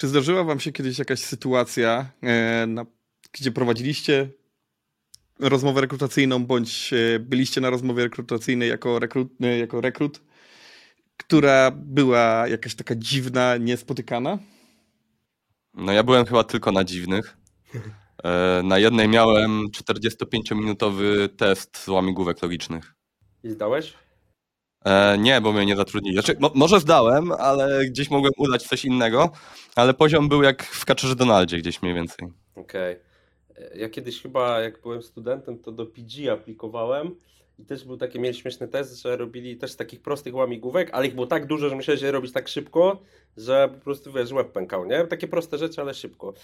Czy zdarzyła wam się kiedyś jakaś sytuacja, e, na, gdzie prowadziliście rozmowę rekrutacyjną, bądź e, byliście na rozmowie rekrutacyjnej jako rekrut, e, jako rekrut która była jakaś taka dziwna, niespotykana? No ja byłem chyba tylko na dziwnych. Na jednej miałem 45-minutowy test z łamigłówek logicznych. I zdałeś? E, nie, bo mnie nie zatrudnili. Znaczy, mo może zdałem, ale gdzieś mogłem udać coś innego, ale poziom był jak w Kaczerze Donaldzie gdzieś mniej więcej. Okej. Okay. Ja kiedyś chyba, jak byłem studentem, to do PG aplikowałem i też był taki, mieli śmieszny test, że robili też z takich prostych łamigłówek, ale ich było tak dużo, że musieli je robić tak szybko, że po prostu wiesz, łeb pękał, nie? Takie proste rzeczy, ale szybko.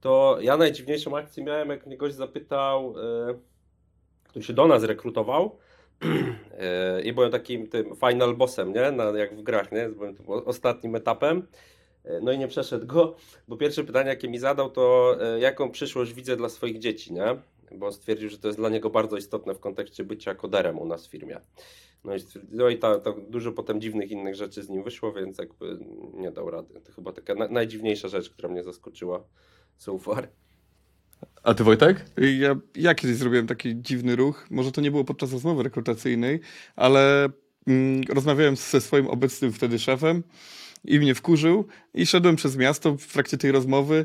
To ja najdziwniejszą akcję miałem, jak mnie gość zapytał, yy, który się do nas rekrutował, i byłem takim tym final bossem, nie? Na, jak w grach, nie? Byłem tym ostatnim etapem. E, no i nie przeszedł go, bo pierwsze pytanie, jakie mi zadał, to jaką przyszłość widzę dla swoich dzieci, nie? bo stwierdził, że to jest dla niego bardzo istotne w kontekście bycia koderem u nas w firmie. No i, no i dużo potem dziwnych innych rzeczy z nim wyszło, więc jakby nie dał rady. To chyba taka na, najdziwniejsza rzecz, która mnie zaskoczyła so far. A ty Wojtek? Ja, ja kiedyś zrobiłem taki dziwny ruch. Może to nie było podczas rozmowy rekrutacyjnej, ale mm, rozmawiałem ze swoim obecnym wtedy szefem i mnie wkurzył i szedłem przez miasto w trakcie tej rozmowy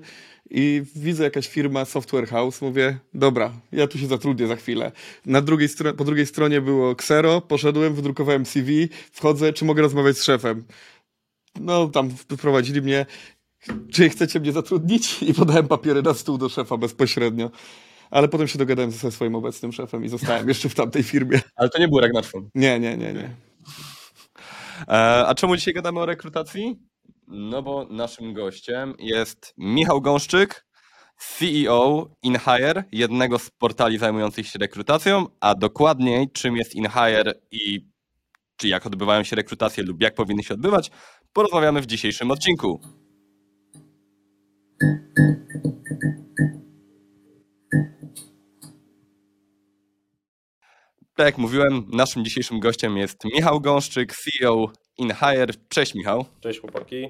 i widzę jakaś firma Software House, mówię, dobra, ja tu się zatrudnię za chwilę. Na drugiej po drugiej stronie było Xero, poszedłem, wydrukowałem CV, wchodzę, czy mogę rozmawiać z szefem. No, tam wprowadzili mnie, czy chcecie mnie zatrudnić? I podałem papiery na stół do szefa bezpośrednio. Ale potem się dogadałem ze swoim obecnym szefem i zostałem jeszcze w tamtej firmie. Ale to nie był Ragnarsson. Nie, nie, nie, nie. E, a czemu dzisiaj gadamy o rekrutacji? No bo naszym gościem jest Michał Gąszczyk, CEO InHire, jednego z portali zajmujących się rekrutacją, a dokładniej czym jest InHire i czy jak odbywają się rekrutacje lub jak powinny się odbywać, porozmawiamy w dzisiejszym odcinku. Tak jak mówiłem, naszym dzisiejszym gościem jest Michał Gąszczyk, CEO InHire. Cześć Michał. Cześć chłopaki.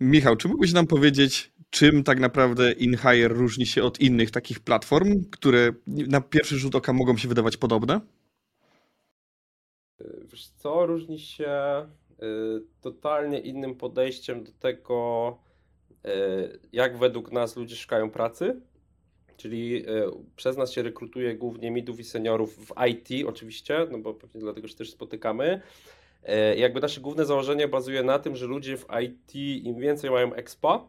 Michał, czy mógłbyś nam powiedzieć, czym tak naprawdę InHire różni się od innych takich platform, które na pierwszy rzut oka mogą się wydawać podobne? Wiesz co, różni się y, totalnie innym podejściem do tego, jak według nas ludzie szukają pracy. Czyli y, przez nas się rekrutuje głównie midów i seniorów w IT oczywiście, no bo pewnie dlatego się też spotykamy. E, jakby nasze główne założenie bazuje na tym, że ludzie w IT im więcej mają expa,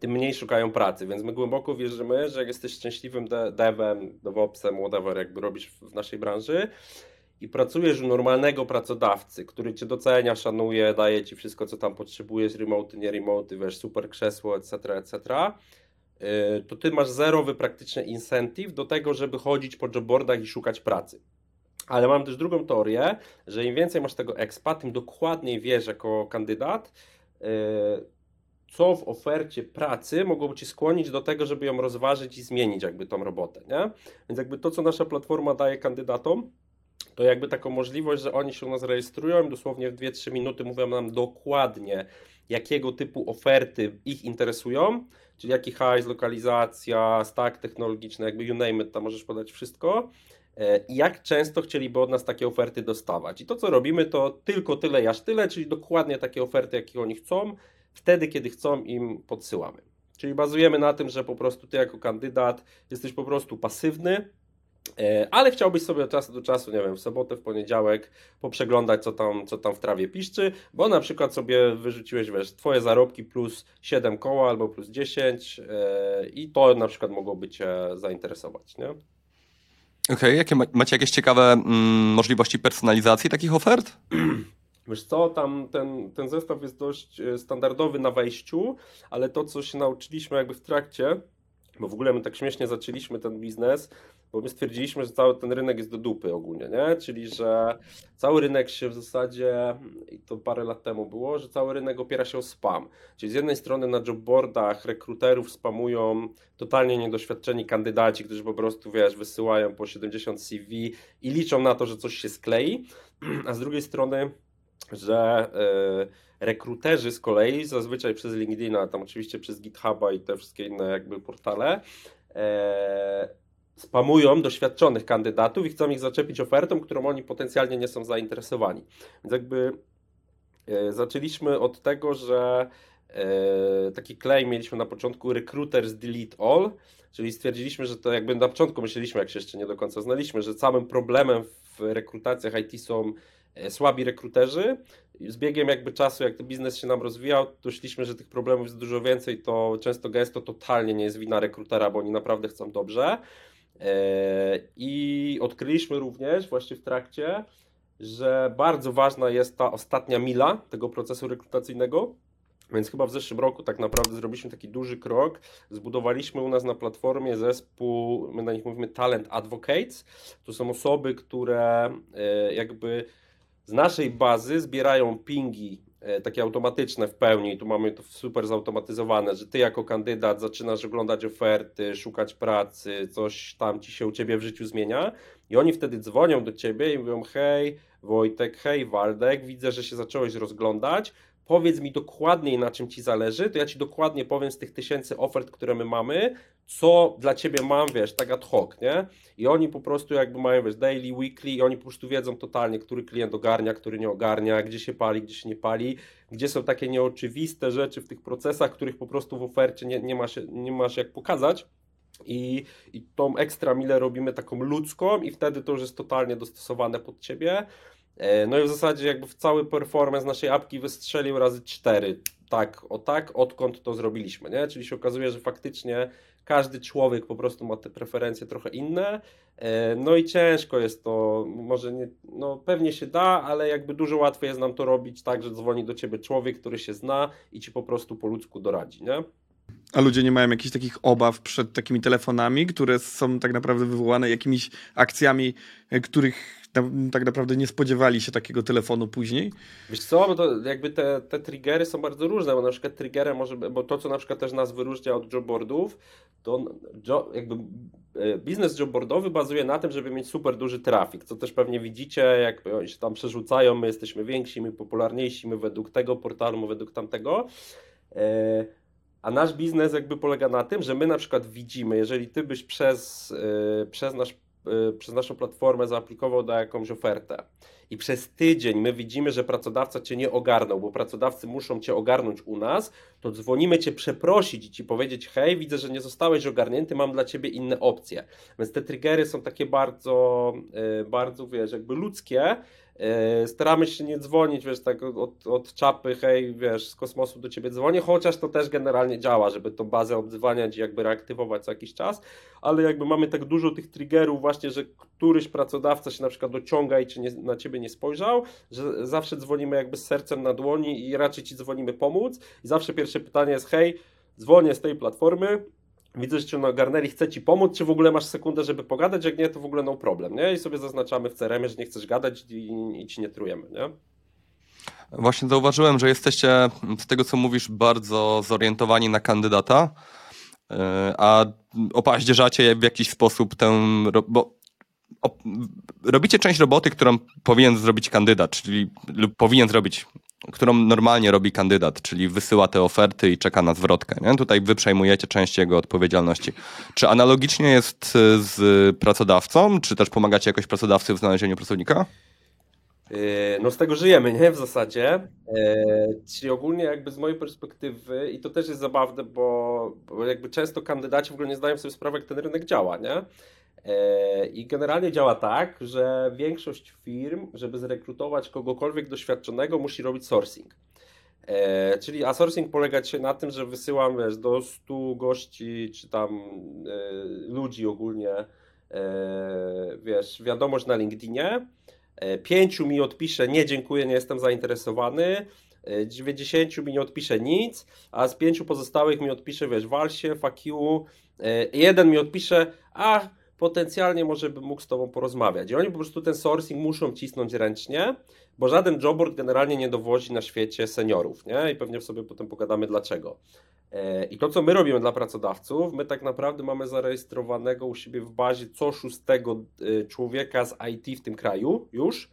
tym mniej szukają pracy, więc my głęboko wierzymy, że jak jesteś szczęśliwym de devem, DevOpsem, whatever, jakby robisz w naszej branży i pracujesz u normalnego pracodawcy, który cię docenia, szanuje, daje ci wszystko, co tam potrzebujesz, remote, nie remote, wiesz, super krzesło, etc., etc., e, to ty masz zerowy praktyczny incentive do tego, żeby chodzić po jobboardach i szukać pracy. Ale mam też drugą teorię, że im więcej masz tego expa, tym dokładniej wiesz jako kandydat, e, co w ofercie pracy mogłoby Ci skłonić do tego, żeby ją rozważyć i zmienić jakby tą robotę, nie? Więc jakby to, co nasza platforma daje kandydatom, to jakby taką możliwość, że oni się u nas rejestrują i dosłownie w 2-3 minuty mówią nam dokładnie, jakiego typu oferty ich interesują, czyli jaki hajs, lokalizacja, stack technologiczny, jakby you name it, tam możesz podać wszystko E, jak często chcieliby od nas takie oferty dostawać. I to, co robimy, to tylko tyle, aż tyle, czyli dokładnie takie oferty, jakie oni chcą, wtedy, kiedy chcą, im podsyłamy. Czyli bazujemy na tym, że po prostu ty jako kandydat jesteś po prostu pasywny, ale chciałbyś sobie od czasu do czasu, nie wiem, w sobotę, w poniedziałek poprzeglądać, co tam, co tam w trawie piszczy, bo na przykład sobie wyrzuciłeś, wiesz, twoje zarobki plus 7 koła albo plus 10 e, i to na przykład mogłoby cię zainteresować, nie? Okej, okay, jakie macie jakieś ciekawe mm, możliwości personalizacji takich ofert? Wiesz co, tam ten, ten zestaw jest dość e, standardowy na wejściu, ale to, co się nauczyliśmy jakby w trakcie, bo w ogóle my tak śmiesznie zaczęliśmy ten biznes, bo my stwierdziliśmy, że cały ten rynek jest do dupy ogólnie, nie? Czyli, że cały rynek się w zasadzie, i to parę lat temu było, że cały rynek opiera się o spam. Czyli z jednej strony na jobboardach rekruterów spamują totalnie niedoświadczeni kandydaci, którzy po prostu, wiesz, wysyłają po 70 CV i liczą na to, że coś się sklei, a z drugiej strony że rekruterzy z kolei zazwyczaj przez LinkedIna, tam oczywiście przez GitHuba i te wszystkie inne jakby portale spamują doświadczonych kandydatów i chcą ich zaczepić ofertą, którą oni potencjalnie nie są zainteresowani. Więc jakby e, zaczęliśmy od tego, że e, taki claim mieliśmy na początku recruiters delete all, czyli stwierdziliśmy, że to jakby na początku myśleliśmy, jak się jeszcze nie do końca znaliśmy, że samym problemem w rekrutacjach IT są e, słabi rekruterzy. Z biegiem jakby czasu, jak ten biznes się nam rozwijał, doszliśmy, że tych problemów jest dużo więcej, to często gęsto totalnie nie jest wina rekrutera, bo oni naprawdę chcą dobrze. E, I odkryliśmy również właśnie w trakcie, że bardzo ważna jest ta ostatnia mila tego procesu rekrutacyjnego. Więc chyba w zeszłym roku tak naprawdę zrobiliśmy taki duży krok. Zbudowaliśmy u nas na platformie zespół, my na nich mówimy Talent Advocates. To są osoby, które e, jakby z naszej bazy zbierają pingi E, takie automatyczne w pełni, tu mamy to super zautomatyzowane, że ty jako kandydat zaczynasz oglądać oferty, szukać pracy, coś tam ci się u ciebie w życiu zmienia i oni wtedy dzwonią do ciebie i mówią hej Wojtek, hej Waldek, widzę, że się zacząłeś rozglądać, powiedz mi dokładniej na czym ci zależy, to ja ci dokładnie powiem z tych tysięcy ofert, które my mamy, co dla ciebie mam, wiesz, tak ad hoc, nie? I oni po prostu jakby mają, wiesz, daily, weekly i oni po prostu wiedzą totalnie, który klient ogarnia, który nie ogarnia, gdzie się pali, gdzie się nie pali, gdzie są takie nieoczywiste rzeczy w tych procesach, których po prostu w ofercie nie, nie, masz, nie masz jak pokazać. I, I tą ekstra milę robimy taką ludzką i wtedy to już jest totalnie dostosowane pod Ciebie. E, no i w zasadzie jakby w cały performance naszej apki wystrzelił razy cztery. Tak, o tak, odkąd to zrobiliśmy, nie? Czyli się okazuje, że faktycznie każdy człowiek po prostu ma te preferencje trochę inne. E, no i ciężko jest to, może nie, no pewnie się da, ale jakby dużo łatwiej jest nam to robić tak, że dzwoni do ciebie człowiek, który się zna i ci po prostu po ludzku doradzi, nie? A ludzie nie mają jakichś takich obaw przed takimi telefonami, które są tak naprawdę wywołane jakimiś akcjami, e, których tak naprawdę nie spodziewali się takiego telefonu później? Wiesz co, bo to jakby te, te triggery są bardzo różne, bo na przykład triggerem może, bo to co na przykład też nas wyróżnia od jobboardów, to jakby e, biznes jobboardowy bazuje na tym, żeby mieć super duży trafik, co też pewnie widzicie, jak oni się tam przerzucają, my jesteśmy więksi, my popularniejsi, my według tego portalu, my według tamtego. E, a nasz biznes jakby polega na tym, że my na przykład widzimy, jeżeli ty byś przez, yy, przez, nasz, yy, przez naszą platformę zaaplikował na jakąś ofertę i przez tydzień my widzimy, że pracodawca cię nie ogarnął, bo pracodawcy muszą cię ogarnąć u nas, to dzwonimy cię przeprosić i ci powiedzieć: Hej, widzę, że nie zostałeś ogarnięty, mam dla ciebie inne opcje. Więc te triggery są takie bardzo, yy, bardzo wiesz, jakby ludzkie staramy się nie dzwonić, wiesz, tak od, od czapy, hej, wiesz, z kosmosu do ciebie dzwonię, chociaż to też generalnie działa, żeby tą bazę obdzwaniać i jakby reaktywować co jakiś czas, ale jakby mamy tak dużo tych triggerów właśnie, że któryś pracodawca się na przykład dociąga i czy nie, na ciebie nie spojrzał, że zawsze dzwonimy jakby z sercem na dłoni i raczej ci dzwonimy pomóc i zawsze pierwsze pytanie jest, hej, dzwonię z tej platformy, widzę, że cię nagarnęli, chcę ci pomóc, czy w ogóle masz sekundę, żeby pogadać, jak nie, to w ogóle no problem, nie? I sobie zaznaczamy w crm że nie chcesz gadać i, i ci nie trujemy, nie? Właśnie zauważyłem, że jesteście z tego, co mówisz, bardzo zorientowani na kandydata, e, a opaździerzacie w jakiś sposób tę, bo robicie część roboty, którą powinien zrobić kandydat, czyli lub powinien zrobić którą normalnie robi kandydat, czyli wysyła te oferty i czeka na zwrotkę. Nie? Tutaj wy przejmujecie część jego odpowiedzialności. Czy analogicznie jest z pracodawcą, czy też pomagacie jakoś pracodawcy w znalezieniu pracownika? Yy, no z tego żyjemy, nie? W zasadzie. Yy, czyli ogólnie jakby z mojej perspektywy, i to też jest zabawne, bo, jakby często kandydaci w ogóle nie zdają sobie sprawy, jak ten rynek działa, nie? E, I generalnie działa tak, że większość firm, żeby zrekrutować kogokolwiek doświadczonego, musi robić sourcing. E, czyli sourcing polega na tym, że wysyłam wiesz, do 100 gości czy tam e, ludzi ogólnie wiesz, wiadomość na LinkedInie. Pięciu mi odpisze nie dziękuję, nie jestem zainteresowany. 90 mi nie odpisze nic, a z pięciu pozostałych mi odpisze, wiesz, wal się, fuck you. Jeden mi odpisze, a potencjalnie może bym mógł z Tobą porozmawiać. I oni po prostu ten sourcing muszą cisnąć ręcznie, bo żaden jobboard generalnie nie dowozi na świecie seniorów, nie? I pewnie sobie potem pogadamy dlaczego. E, I to, co my robimy dla pracodawców, my tak naprawdę mamy zarejestrowanego u siebie w bazie co szóstego e, człowieka z IT w tym kraju już.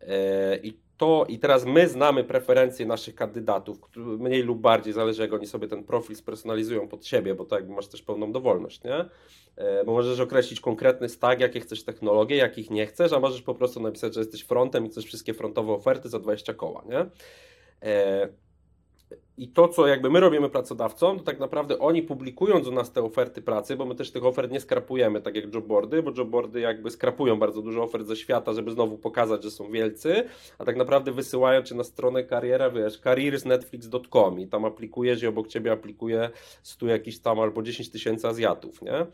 E, I to i teraz my znamy preferencje naszych kandydatów, mniej lub bardziej zależy jak oni sobie ten profil spersonalizują pod siebie, bo to jakby masz też pełną dowolność, nie? E, bo możesz określić konkretny stack, jakie chcesz technologie, jakich nie chcesz, a możesz po prostu napisać, że jesteś frontem i chcesz wszystkie frontowe oferty za 20 koła, nie? I to, co jakby my robimy pracodawcom, to tak naprawdę oni publikując u nas te oferty pracy, bo my też tych ofert nie skrapujemy, tak jak jobboardy, bo jobboardy jakby skrapują bardzo dużo ofert ze świata, żeby znowu pokazać, że są wielcy, a tak naprawdę wysyłają cię na stronę kariera, wiesz, careersnetflix.com i tam aplikujesz i obok ciebie aplikuje 100 jakiś tam albo 10 tysięcy Azjatów, nie?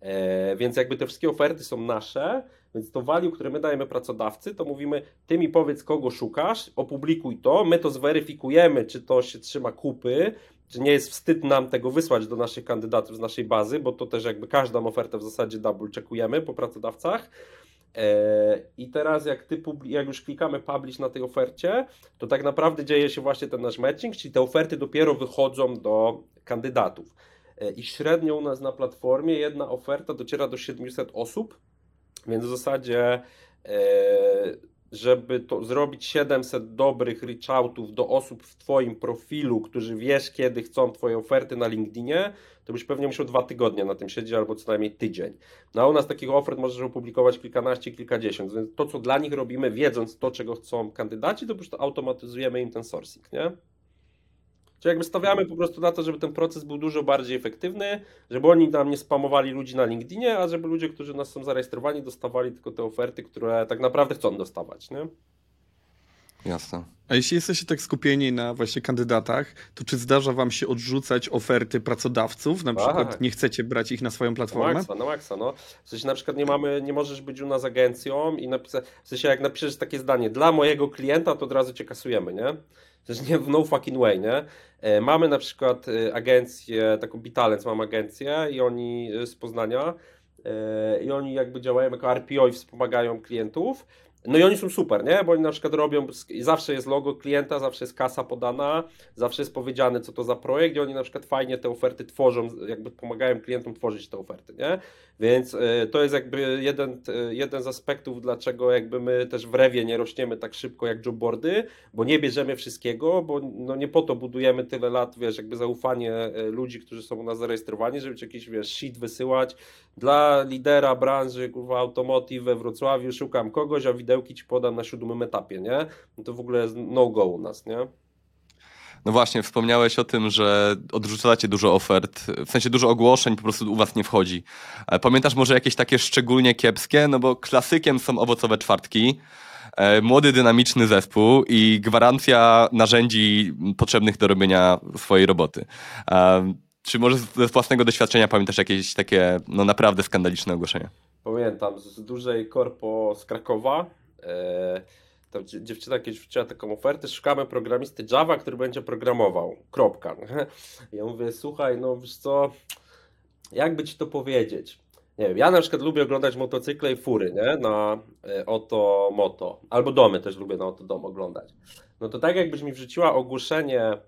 E, więc jakby te wszystkie oferty są nasze, więc to value, które my dajemy pracodawcy, to mówimy, ty mi powiedz, kogo szukasz, opublikuj to, my to zweryfikujemy, czy to się trzyma kupy, czy nie jest wstyd nam tego wysłać do naszych kandydatów z naszej bazy, bo to też jakby każdą ofertę w zasadzie double checkujemy po pracodawcach. E, I teraz jak, ty, jak już klikamy publish na tej ofercie, to tak naprawdę dzieje się właśnie ten nasz matching, czyli te oferty dopiero wychodzą do kandydatów. E, I średnio u nas na platformie jedna oferta dociera do 700 osób, więc w zasadzie, e, żeby to zrobić 700 dobrych reachoutów do osób w Twoim profilu, którzy wiesz, kiedy chcą Twoje oferty na LinkedInie, to byś pewnie musiał dwa tygodnie na tym siedzieć, albo co najmniej tydzień. No a u nas takich ofert możesz opublikować kilkanaście, kilkadziesiąt, więc to, co dla nich robimy, wiedząc to, czego chcą kandydaci, to po prostu automatyzujemy im ten sourcing, nie? Czyli jakby stawiamy po prostu na to, żeby ten proces był dużo bardziej efektywny, żeby oni nam nie spamowali ludzi na LinkedInie, a żeby ludzie, którzy nas są zarejestrowani, dostawali tylko te oferty, które tak naprawdę chcą dostawać, nie? Jasne. A jeśli jesteście tak skupieni na właśnie kandydatach, to czy zdarza wam się odrzucać oferty pracodawców? Na przykład tak. nie chcecie brać ich na swoją platformę? Na maksa, na maksa, no. W sensie na przykład nie mamy, nie możesz być u nas agencją i napisać, w sensie jak napiszesz takie zdanie, dla mojego klienta, to od razu cię kasujemy, nie? Też nie w no fucking way, nie? E, mamy na przykład e, agencję, taką Bitalens mam agencję i oni e, z Poznania i oni jakby działają jako RPO i wspomagają klientów no i oni są super, nie? Bo oni na przykład robią, zawsze jest logo klienta, zawsze jest kasa podana, zawsze jest powiedziane, co to za projekt i oni na przykład fajnie te oferty tworzą, jakby pomagają klientom tworzyć te oferty, nie? Więc y, to jest jakby jeden, y, jeden z aspektów, dlaczego jakby my też w Rewie nie rośniemy tak szybko jak jobboardy, bo nie bierzemy wszystkiego, bo no nie po to budujemy tyle lat, wiesz, jakby zaufanie y, ludzi, którzy są u nas zarejestrowani, żeby jakiś, wiesz, sheet wysyłać dla lidera branży, kurwa, automotive we Wrocławiu, szukam kogoś, a widełki ci podam na siódmym etapie, nie? No to w ogóle jest no-go u nas, nie? No właśnie, wspomniałeś o tym, że odrzucacie dużo ofert, w sensie dużo ogłoszeń po prostu u was nie wchodzi. E, pamiętasz może jakieś takie szczególnie kiepskie? No bo klasykiem są owocowe czwartki, e, młody, dynamiczny zespół i gwarancja narzędzi potrzebnych do robienia swojej roboty. E, czy może ze własnego doświadczenia pamiętasz jakieś takie no naprawdę skandaliczne ogłoszenia? Pamiętam, z dużej korpo z Krakowa. E, tam dziewczyna kiedyś wrzuciła taką ofertę, szukamy programisty Java, który będzie programował. Kropka. Ja mówię, słuchaj, no wiesz co, jakby ci to powiedzieć? Nie wiem, ja na przykład lubię oglądać motocykle i fury, nie? Na e, Oto Moto. Albo domy też lubię na Oto Dom oglądać. No to tak jakbyś mi wrzuciła ogłoszenie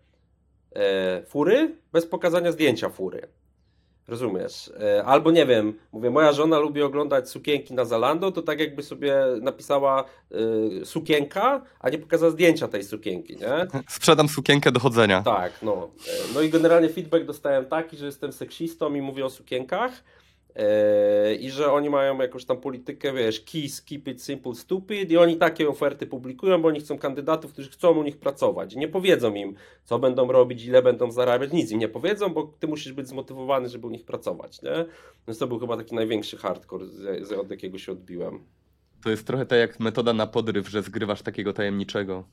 e, fury bez pokazania zdjęcia fury. Rozumiesz? E, albo nie wiem, mówię, moja żona lubi oglądać sukienki na Zalando, to tak jakby sobie napisała y, sukienka, a nie pokazała zdjęcia tej sukienki, nie? Sprzedam sukienkę do chodzenia. Tak, no. E, no i generalnie feedback dostałem taki, że jestem seksistą i mówię o sukienkach, i że oni mają jakąś tam politykę, wiesz, KISS, Keep It Simple Stupid i oni takie oferty publikują, bo oni chcą kandydatów, którzy chcą u nich pracować. Nie powiedzą im, co będą robić, ile będą zarabiać, nic im nie powiedzą, bo ty musisz być zmotywowany, żeby u nich pracować, nie? Więc to był chyba taki największy hardcore, od jakiego się odbiłem. To jest trochę tak jak metoda na podryw, że zgrywasz takiego tajemniczego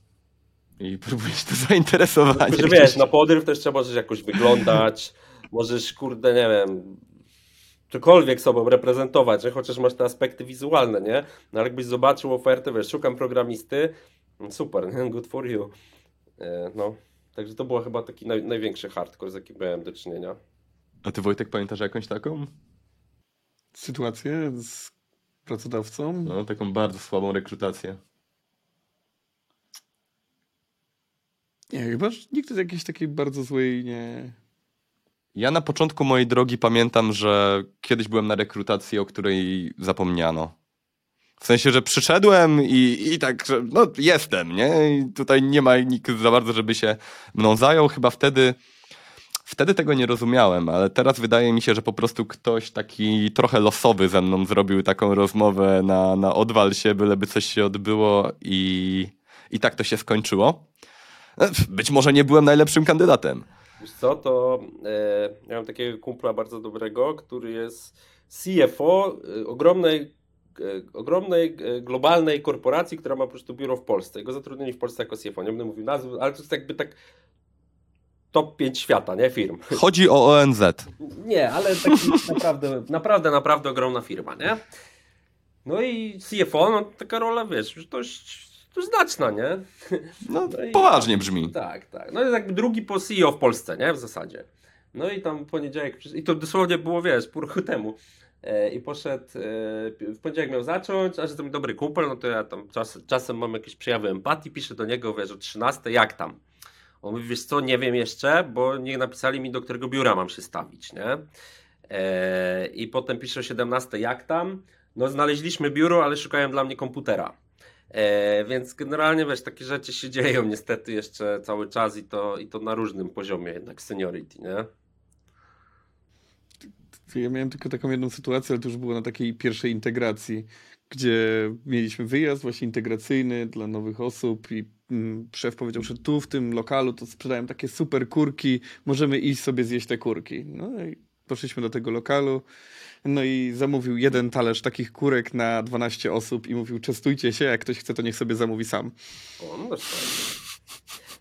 i próbujesz to zainteresować. Że wiesz, na podryw też trzeba możesz jakoś wyglądać, możesz, kurde, nie wiem, cokolwiek sobą reprezentować, że chociaż masz te aspekty wizualne, nie? No ale jakbyś zobaczył ofertę, wiesz, szukam programisty, super, nie? good for you. E, no, także to było chyba taki naj, największy hardcore, z jakim miałem do czynienia. A ty Wojtek pamiętasz jakąś taką? Sytuację z pracodawcą? No, taką bardzo słabą rekrutację. Nie, chyba nikt z jakiejś takiej bardzo złej nie, ja na początku mojej drogi pamiętam, że kiedyś byłem na rekrutacji, o której zapomniano. W sensie, że przyszedłem i, i tak, że no jestem, nie? I tutaj nie ma nikt za bardzo, żeby się mną zajął. Chyba wtedy, wtedy tego nie rozumiałem, ale teraz wydaje mi się, że po prostu ktoś taki trochę losowy ze mną zrobił taką rozmowę na, na odwal się, byleby coś się odbyło i, i tak to się skończyło. Być może nie byłem najlepszym kandydatem. Wiesz co, to e, ja mam takiego kumpla bardzo dobrego, który jest CFO e, ogromnej, e, ogromnej e, globalnej korporacji, która ma po prostu biuro w Polsce. Go zatrudnili w Polsce jako CFO. Nie będę mówił nazwy, ale to jest jakby tak top 5 świata, nie? Firm. Chodzi o ONZ. Nie, ale taki naprawdę, naprawdę, naprawdę ogromna firma, nie? No i CFO, no taka rola, wiesz, już dość znaczna, nie? No, No i- poważnie brzmi. Tak, tak. No jest jakby drugi po CEO w Polsce, nie? W zasadzie. No i tam poniedziałek, i to dosłownie było, wiesz, pół roku temu. E, I poszedł, e, w poniedziałek miał zacząć, a że to mi dobry kumpel, no to ja tam czas, czasem mam jakieś przejawy empatii, piszę do niego, wiesz, o 13, jak tam? On mówi, wiesz co, nie wiem jeszcze, bo nie napisali mi, do którego biura mam się stawić, nie? E, I potem pisze o 17, jak tam? No znaleźliśmy biuro, ale szukają dla mnie komputera. E, więc generalnie wiesz, takie rzeczy się dzieją niestety jeszcze cały czas i to, i to na różnym poziomie jednak seniority, nie? Ja miałem tylko taką jedną sytuację, ale to już było na takiej pierwszej integracji, gdzie mieliśmy wyjazd właśnie integracyjny dla nowych osób i mm, szef powiedział, że tu w tym lokalu to sprzedają takie super kurki, możemy iść sobie zjeść te kurki. No i poszliśmy do tego lokalu, no i zamówił jeden talerz takich kurek na 12 osób i mówił, częstujcie się, jak ktoś chce, to niech sobie zamówi sam. O, no też.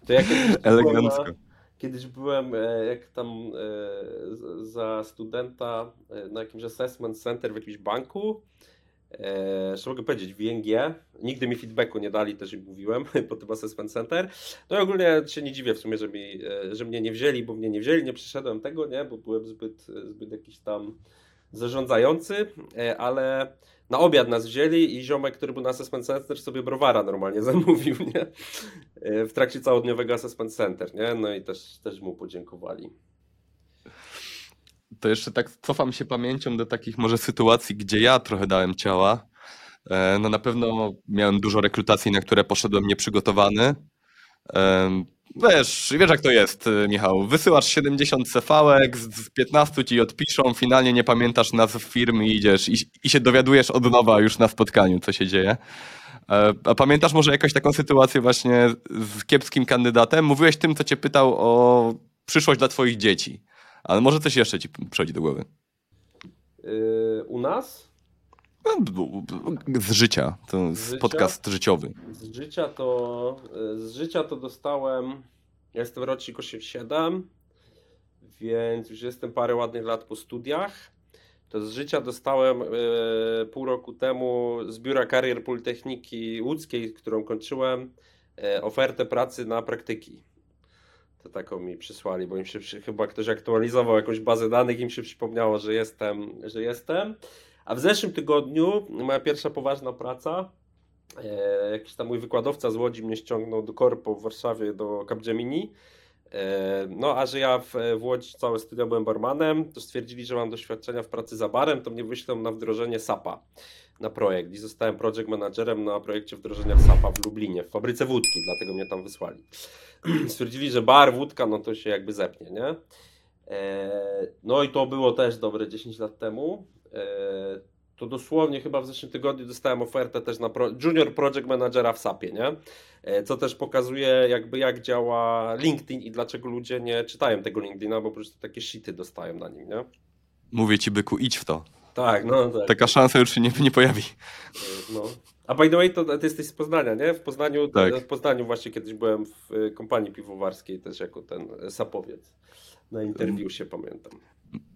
To ja kiedyś byłem, Elegancko. na- kiedyś byłem e, jak tam e, za studenta e, na jakimś assessment center w jakimś banku. E, że mogę powiedzieć, w ING. Nigdy mi feedbacku nie dali, też im mówiłem po tym assessment center. No i ogólnie się nie dziwię w sumie, że, mi, e, że mnie nie wzięli, bo mnie nie wzięli, nie przyszedłem tego, nie, bo byłem zbyt, zbyt jakiś tam zarządzający, e, ale na obiad nas wzięli i ziomek, który był na assessment center sobie browara normalnie zamówił, nie? E, W trakcie całodniowego assessment center, nie? No i też, też mu podziękowali. To jeszcze tak cofam się pamięcią do takich może sytuacji, gdzie ja trochę dałem ciała. E, No na pewno miałem dużo rekrutacji, na które poszedłem nieprzygotowany. Wiesz, wiesz jak to jest, e, Michał. Wysyłasz 70 CV-ek, z z 15 ci odpiszą, finalnie nie pamiętasz nazw firm i idziesz i, i się dowiadujesz od nowa już na spotkaniu, co się dzieje. E, A pamiętasz może jakąś taką sytuację właśnie z kiepskim kandydatem? Mówiłeś tym, co cię pytał o przyszłość dla twoich dzieci. Ale może coś jeszcze ci przychodzi do głowy. Yy, u nas Z życia. To Z życia? podcast życiowy. z życia to, z życia to dostałem, ja jestem rocznik 87, więc już jestem parę ładnych lat po studiach. To z życia dostałem yy, pół roku temu z biura karier Politechniki Łódzkiej, którą kończyłem, yy, ofertę pracy na praktyki. To taką mi przysłali, bo im się chyba ktoś aktualizował jakąś bazę danych, im się przypomniało, że jestem, że jestem. A w zeszłym tygodniu moja pierwsza poważna praca, e, jakiś tam mój wykładowca z Łodzi mnie ściągnął do korpo w Warszawie do Capgemini. E, no a że ja w, w Łodzi całe studia byłem barmanem, to stwierdzili, że mam doświadczenia w pracy za barem, to mnie wyślą na wdrożenie SAP-a na projekt i zostałem project managerem na projekcie wdrożenia SAP-a w Lublinie, w fabryce wódki, dlatego mnie tam wysłali. Stwierdzili, że bar, wódka, no to się jakby zepnie, nie? E, No i to było też dobre 10 lat temu. E, To dosłownie chyba w zeszłym tygodniu dostałem ofertę też na pro, junior project managera w SAP-ie, nie? E, Co też pokazuje jakby jak działa LinkedIn i dlaczego ludzie nie czytają tego LinkedIna, bo po prostu takie shity dostają na nim, nie? Mówię ci, byku, idź w to. Tak, no tak. Taka szansa już się nie, nie pojawi. E, No. A by the way, to ty jesteś z Poznania, nie? W Poznaniu, Tak. w Poznaniu właśnie kiedyś byłem w kompanii piwowarskiej też jako ten sapowiec. Na interwiu się pamiętam.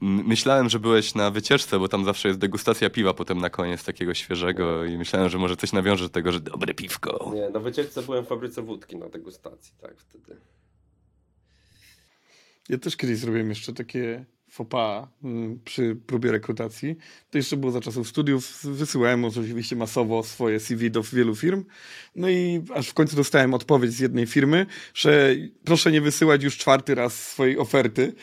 Myślałem, że byłeś na wycieczce, bo tam zawsze jest degustacja piwa potem na koniec takiego świeżego i myślałem, że może coś nawiąże do tego, że dobre piwko. Nie, na wycieczce byłem w fabryce wódki na degustacji, tak, wtedy. Ja też kiedyś zrobiłem jeszcze takie faux pas mm, przy próbie rekrutacji. To jeszcze było za czasów studiów. Wysyłałem oczywiście masowo swoje CV do wielu firm. No i aż w końcu dostałem odpowiedź z jednej firmy, że proszę nie wysyłać już czwarty raz swojej oferty.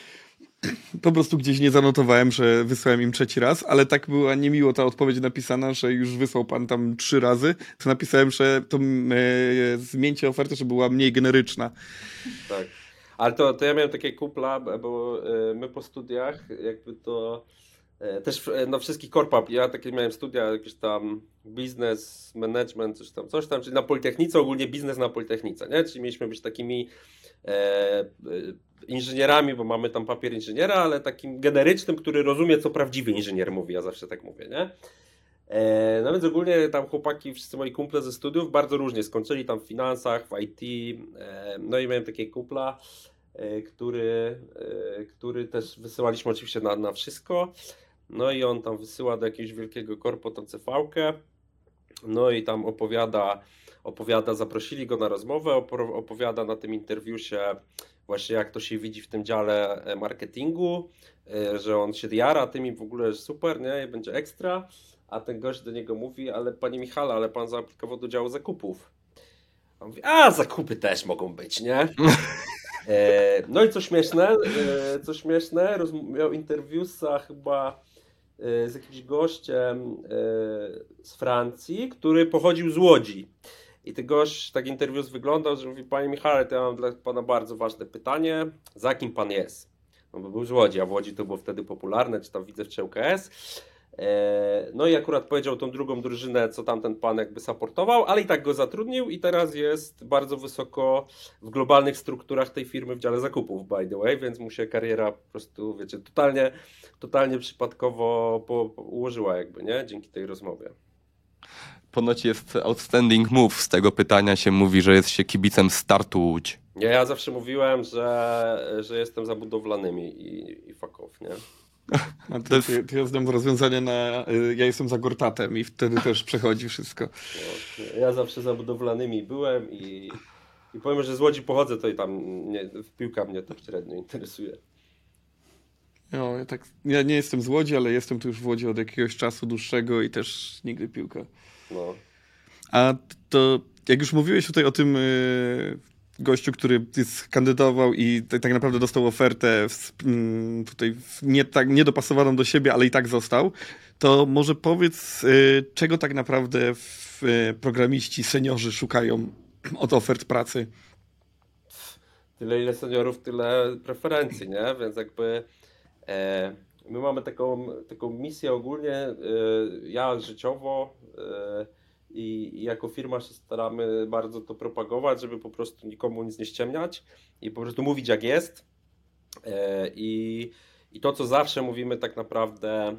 po prostu gdzieś nie zanotowałem, że wysłałem im trzeci raz, ale tak była niemiło ta odpowiedź napisana, że już wysłał pan tam trzy razy, to napisałem, że to e, zmieńcie ofertę, żeby była mniej generyczna. Tak. Ale to, to ja miałem takie kupla, bo e, my po studiach jakby to e, też e, na wszystkich korpach, ja takie miałem studia, jakieś tam biznes, management, coś tam, coś tam, czyli na Politechnice, ogólnie biznes na Politechnice, nie? Czyli mieliśmy być takimi e, inżynierami, bo mamy tam papier inżyniera, ale takim generycznym, który rozumie, co prawdziwy inżynier mówi, ja zawsze tak mówię, nie? E, no więc ogólnie tam chłopaki, wszyscy moi kumple ze studiów bardzo różnie skończyli tam w finansach, w IT, e, no i miałem takiego kupla, e, który, który też wysyłaliśmy oczywiście na, na wszystko, no i on tam wysyła do jakiegoś wielkiego korpo tą cv no i tam opowiada, opowiada, zaprosili go na rozmowę, opowiada na tym interwiusie właśnie jak to się widzi w tym dziale marketingu, że on się jara tym i w ogóle jest super, nie, będzie ekstra, a ten gość do niego mówi, ale panie Michale, ale pan zaaplikował do działu zakupów. A on mówi, a zakupy też mogą być, nie? E, no i co śmieszne, e, co śmieszne, miał interwiusa chyba e, z jakimś gościem e, z Francji, który pochodził z Łodzi. I ten gość, tak interwius wyglądał, że mówi, panie Michale, to ja mam dla pana bardzo ważne pytanie, za kim pan jest? No bo był z Łodzi, a w Łodzi to było wtedy popularne, czy tam widzę w ŁKS. E, no i akurat powiedział tą drugą drużynę, co tamten pan jakby supportował, ale i tak go zatrudnił i teraz jest bardzo wysoko w globalnych strukturach tej firmy w dziale zakupów, by the way, więc mu się kariera po prostu, wiecie, totalnie, totalnie przypadkowo po ułożyła jakby, nie? Dzięki tej rozmowie. Ponoć jest outstanding move. Z tego pytania się mówi, że jest się kibicem startu Łódź. Nie, ja zawsze mówiłem, że, że jestem za budowlanymi i, i fuck off, nie? A to, jest... to, to ja znam rozwiązanie na y, ja jestem za Gortatem i wtedy też przechodzi wszystko. Ja zawsze za budowlanymi byłem i, i powiem, że z Łodzi pochodzę, to i tam nie, piłka mnie tak średnio interesuje. No, ja, tak, ja nie jestem z Łodzi, ale jestem tu już w Łodzi od jakiegoś czasu dłuższego i też nigdy piłka. No. A to jak już mówiłeś tutaj o tym y, gościu, który kandydował i tak naprawdę dostał ofertę w, mm, tutaj nie tak niedopasowaną do siebie, ale i tak został, to może powiedz, y, czego tak naprawdę w, y, programiści, seniorzy szukają od ofert pracy? Tyle ile seniorów, tyle preferencji, nie? Więc jakby e, my mamy taką, taką misję ogólnie, e, ja życiowo e, i, jako firma się staramy bardzo to propagować, żeby po prostu nikomu nic nie ściemniać i po prostu mówić jak jest. E, I, i to, co zawsze mówimy tak naprawdę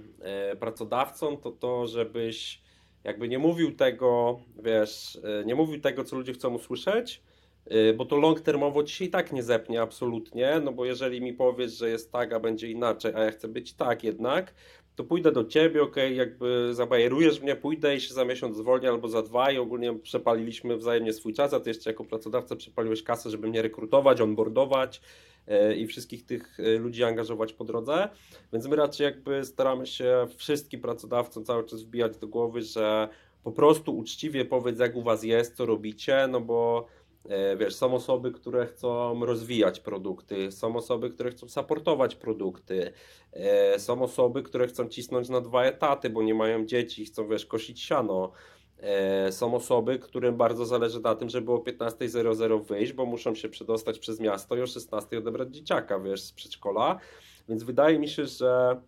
pracodawcom, to to, żebyś jakby nie mówił tego, wiesz, nie mówił tego, co ludzie chcą usłyszeć, bo to long termowo ci się i tak nie zepnie absolutnie, no bo jeżeli mi powiesz, że jest tak, a będzie inaczej, a ja chcę być tak jednak, to pójdę do ciebie, ok, jakby zabajerujesz mnie, pójdę i się za miesiąc zwolnię albo za dwa i ogólnie przepaliliśmy wzajemnie swój czas, a ty jeszcze jako pracodawca przepaliłeś kasę, żeby mnie rekrutować, onboardować e, i wszystkich tych e, ludzi angażować po drodze, więc my raczej jakby staramy się wszystkim pracodawcom cały czas wbijać do głowy, że po prostu uczciwie powiedz jak u was jest, co robicie, no bo wiesz, są osoby, które chcą rozwijać produkty, są osoby, które chcą supportować produkty, e, są osoby, które chcą cisnąć na dwa etaty, bo nie mają dzieci, chcą, wiesz, kosić siano. E, są osoby, którym bardzo zależy na tym, żeby o 15.00 wyjść, bo muszą się przedostać przez miasto i o 16.00 odebrać dzieciaka, wiesz, z przedszkola. Więc wydaje mi się, że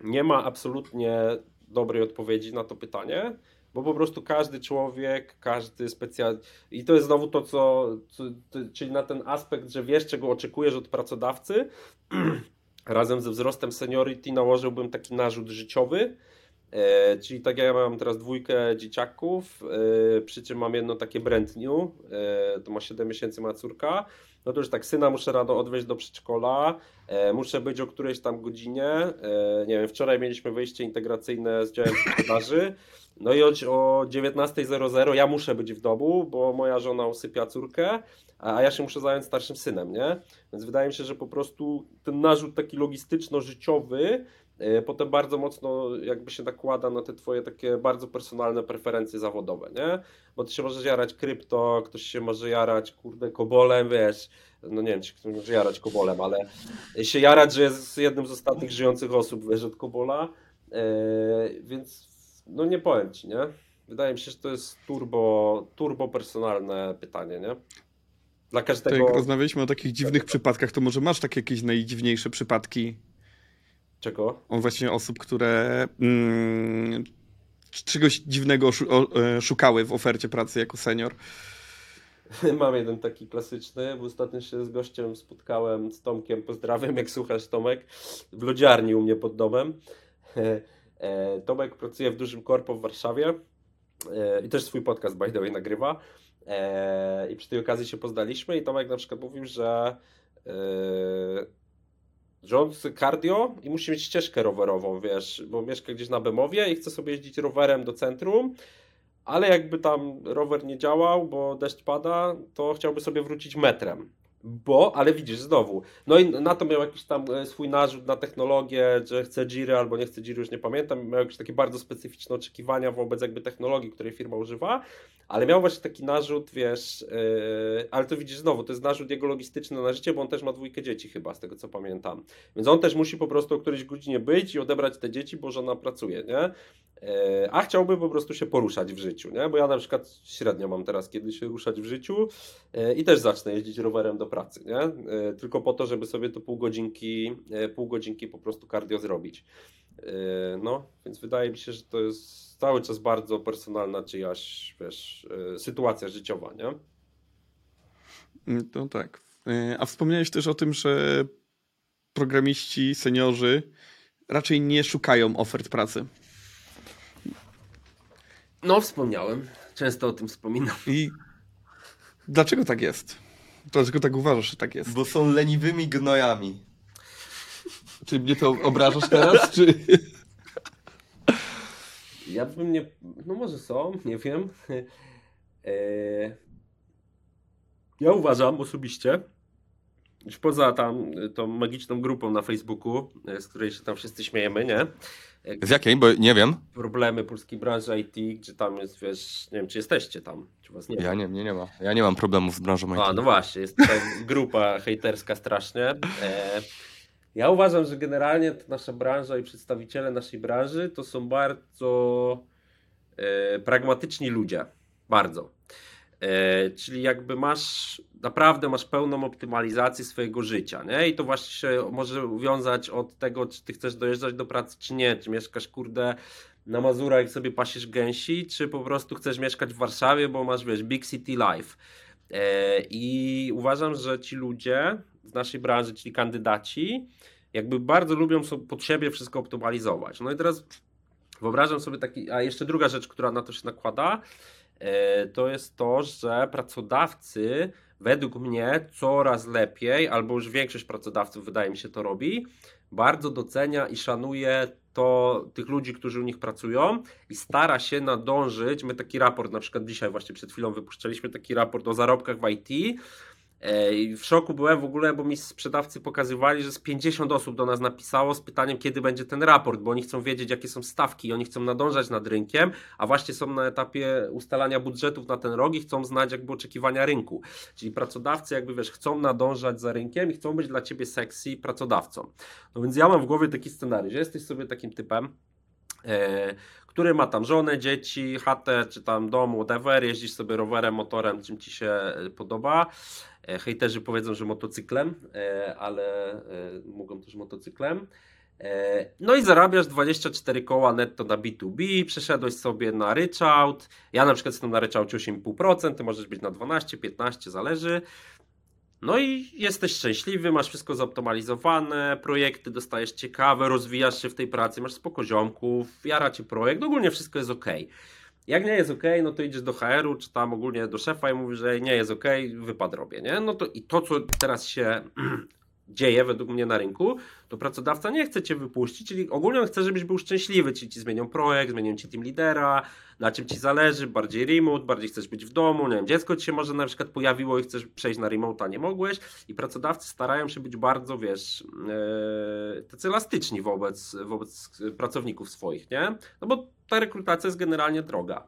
nie ma absolutnie dobrej odpowiedzi na to pytanie bo po prostu każdy człowiek, każdy specjal... I to jest znowu to, co, co to, czyli na ten aspekt, że wiesz, czego oczekujesz od pracodawcy, razem ze wzrostem seniority nałożyłbym taki narzut życiowy, e, czyli tak ja mam teraz dwójkę dzieciaków, e, przy czym mam jedno takie brand new, e, to ma 7 miesięcy ma córka, no to już tak syna muszę rano odwieźć do przedszkola, e, muszę być o którejś tam godzinie, e, nie wiem, wczoraj mieliśmy wyjście integracyjne z działem sprzedaży, no i o, o 19.00 ja muszę być w domu, bo moja żona usypia córkę, a ja się muszę zająć starszym synem, nie? Więc wydaje mi się, że po prostu ten narzut taki logistyczno-życiowy e, potem bardzo mocno jakby się nakłada na te twoje takie bardzo personalne preferencje zawodowe, nie? Bo ty się możesz jarać krypto, ktoś się może jarać, kurde, kobolem, wiesz, no nie wiem, czy ktoś może jarać kobolem, ale się jarać, że jest jednym z ostatnich żyjących osób, wiesz, od kobola, yy, więc no nie powiem ci, nie? Wydaje mi się, że to jest turbo, turbo personalne pytanie, nie? Dla każdego... Tak, rozmawialiśmy o takich dziwnych przypadkach, to może masz takie jakieś najdziwniejsze przypadki? Czego? O właśnie osób, które mm, czegoś dziwnego e, szukały w ofercie pracy jako senior. Mam jeden taki klasyczny, bo ostatnio się z gościem spotkałem, z Tomkiem, pozdrawiam, jak słuchasz Tomek, w lodziarni u mnie pod domem. E, Tomek pracuje w dużym korpo w Warszawie e, i też swój podcast by the way nagrywa. I przy tej okazji się poznaliśmy i Tomek na przykład mówił, że że on cardio i musi mieć ścieżkę rowerową, wiesz, bo mieszka gdzieś na Bemowie i chce sobie jeździć rowerem do centrum, ale jakby tam rower nie działał, bo deszcz pada, to chciałby sobie wrócić metrem. Bo, ale widzisz, znowu, no i na to miał jakiś tam e, swój narzut na technologię, że chce Jiry albo nie chce Jiry, już nie pamiętam, miał jakieś takie bardzo specyficzne oczekiwania wobec jakby technologii, której firma używa, ale miał właśnie taki narzut, wiesz, yy, ale to widzisz znowu, to jest narzut jego logistyczny na życie, bo on też ma dwójkę dzieci chyba, z tego co pamiętam. Więc on też musi po prostu o którejś godzinie być i odebrać te dzieci, bo żona pracuje, nie? Yy, a chciałby po prostu się poruszać w życiu, nie? Bo ja na przykład średnio mam teraz kiedy się ruszać w życiu yy, i też zacznę jeździć rowerem do pracy, nie? Yy, tylko po to, żeby sobie to pół godzinki, pół godzinki po prostu cardio zrobić. No, więc wydaje mi się, że to jest cały czas bardzo personalna czyjaś, wiesz, e, sytuacja życiowa, nie? No tak. E, a wspomniałeś też o tym, że programiści, seniorzy raczej nie szukają ofert pracy. No, wspomniałem. Często o tym wspominam. I dlaczego tak jest? Dlaczego tak uważasz, że tak jest? Bo są leniwymi gnojami. Czy mnie to obrażasz teraz, czy... Ja bym nie. No może są, nie wiem. E, ja uważam osobiście, już poza tam tą magiczną grupą na Facebooku, e, z której się tam wszyscy śmiejemy, nie? Z jakiej? Bo nie wiem. Problemy polskiej branży IT, gdzie tam jest, wiesz, nie wiem, czy jesteście tam, czy was nie Ja nie, nie, nie ma. Ja nie mam problemów z branżą IT. A, no właśnie, jest tutaj grupa hejterska strasznie. E, ja uważam, że generalnie nasza branża i przedstawiciele naszej branży to są bardzo e, pragmatyczni ludzie. Bardzo. E, czyli jakby masz, naprawdę masz pełną optymalizację swojego życia, nie? I to właśnie się może wiązać od tego, czy ty chcesz dojeżdżać do pracy, czy nie, czy mieszkasz, kurde, na Mazurach sobie pasiesz gęsi, czy po prostu chcesz mieszkać w Warszawie, bo masz, wiesz, big city life. E, I uważam, że ci ludzie w naszej branży, czyli kandydaci, jakby bardzo lubią pod siebie wszystko optymalizować. No i teraz wyobrażam sobie taki, a jeszcze druga rzecz, która na to się nakłada, to jest to, że pracodawcy według mnie coraz lepiej, albo już większość pracodawców wydaje mi się to robi, bardzo docenia i szanuje to tych ludzi, którzy u nich pracują i stara się nadążyć. My taki raport, na przykład dzisiaj właśnie przed chwilą wypuszczaliśmy taki raport o zarobkach w IT w szoku byłem w ogóle, bo mi sprzedawcy pokazywali, że z 50 osób do nas napisało z pytaniem, kiedy będzie ten raport, bo oni chcą wiedzieć, jakie są stawki, oni chcą nadążać nad rynkiem, a właśnie są na etapie ustalania budżetów na ten rok i chcą znać jakby oczekiwania rynku. Czyli pracodawcy jakby wiesz, chcą nadążać za rynkiem i chcą być dla ciebie sexy pracodawcą. No więc ja mam w głowie taki scenariusz, jesteś sobie takim typem, e, który ma tam żonę, dzieci, chatę, czy tam dom, whatever, jeździsz sobie rowerem, motorem, czym ci się podoba E, hejterzy powiedzą, że motocyklem, e, ale e, mogą też motocyklem. No i zarabiasz 24 koła netto na B2B, przeszedłeś sobie na ryczałt. Ja na przykład jestem na ryczałcie 8,5%, ty możesz być na 12, 15, zależy. No i jesteś szczęśliwy, masz wszystko zoptymalizowane, projekty dostajesz ciekawe, rozwijasz się w tej pracy, masz spoko ziomków, jara ci projekt, ogólnie wszystko jest ok. Jak nie jest ok, no to idziesz do HR-u, czy tam ogólnie do szefa i mówisz, że nie jest ok, wypad robię, nie? No to i to, co teraz się dzieje według mnie na rynku, to pracodawca nie chce cię wypuścić, czyli ogólnie on chce, żebyś był szczęśliwy, czyli ci zmienią projekt, zmienią ci team lidera, na czym ci zależy, bardziej remote, bardziej chcesz być w domu, nie wiem, dziecko ci się może na przykład pojawiło i chcesz przejść na remote, a nie mogłeś i pracodawcy starają się być bardzo, wiesz, yy, tacy elastyczni wobec, wobec pracowników swoich, nie? No bo ta rekrutacja jest generalnie droga.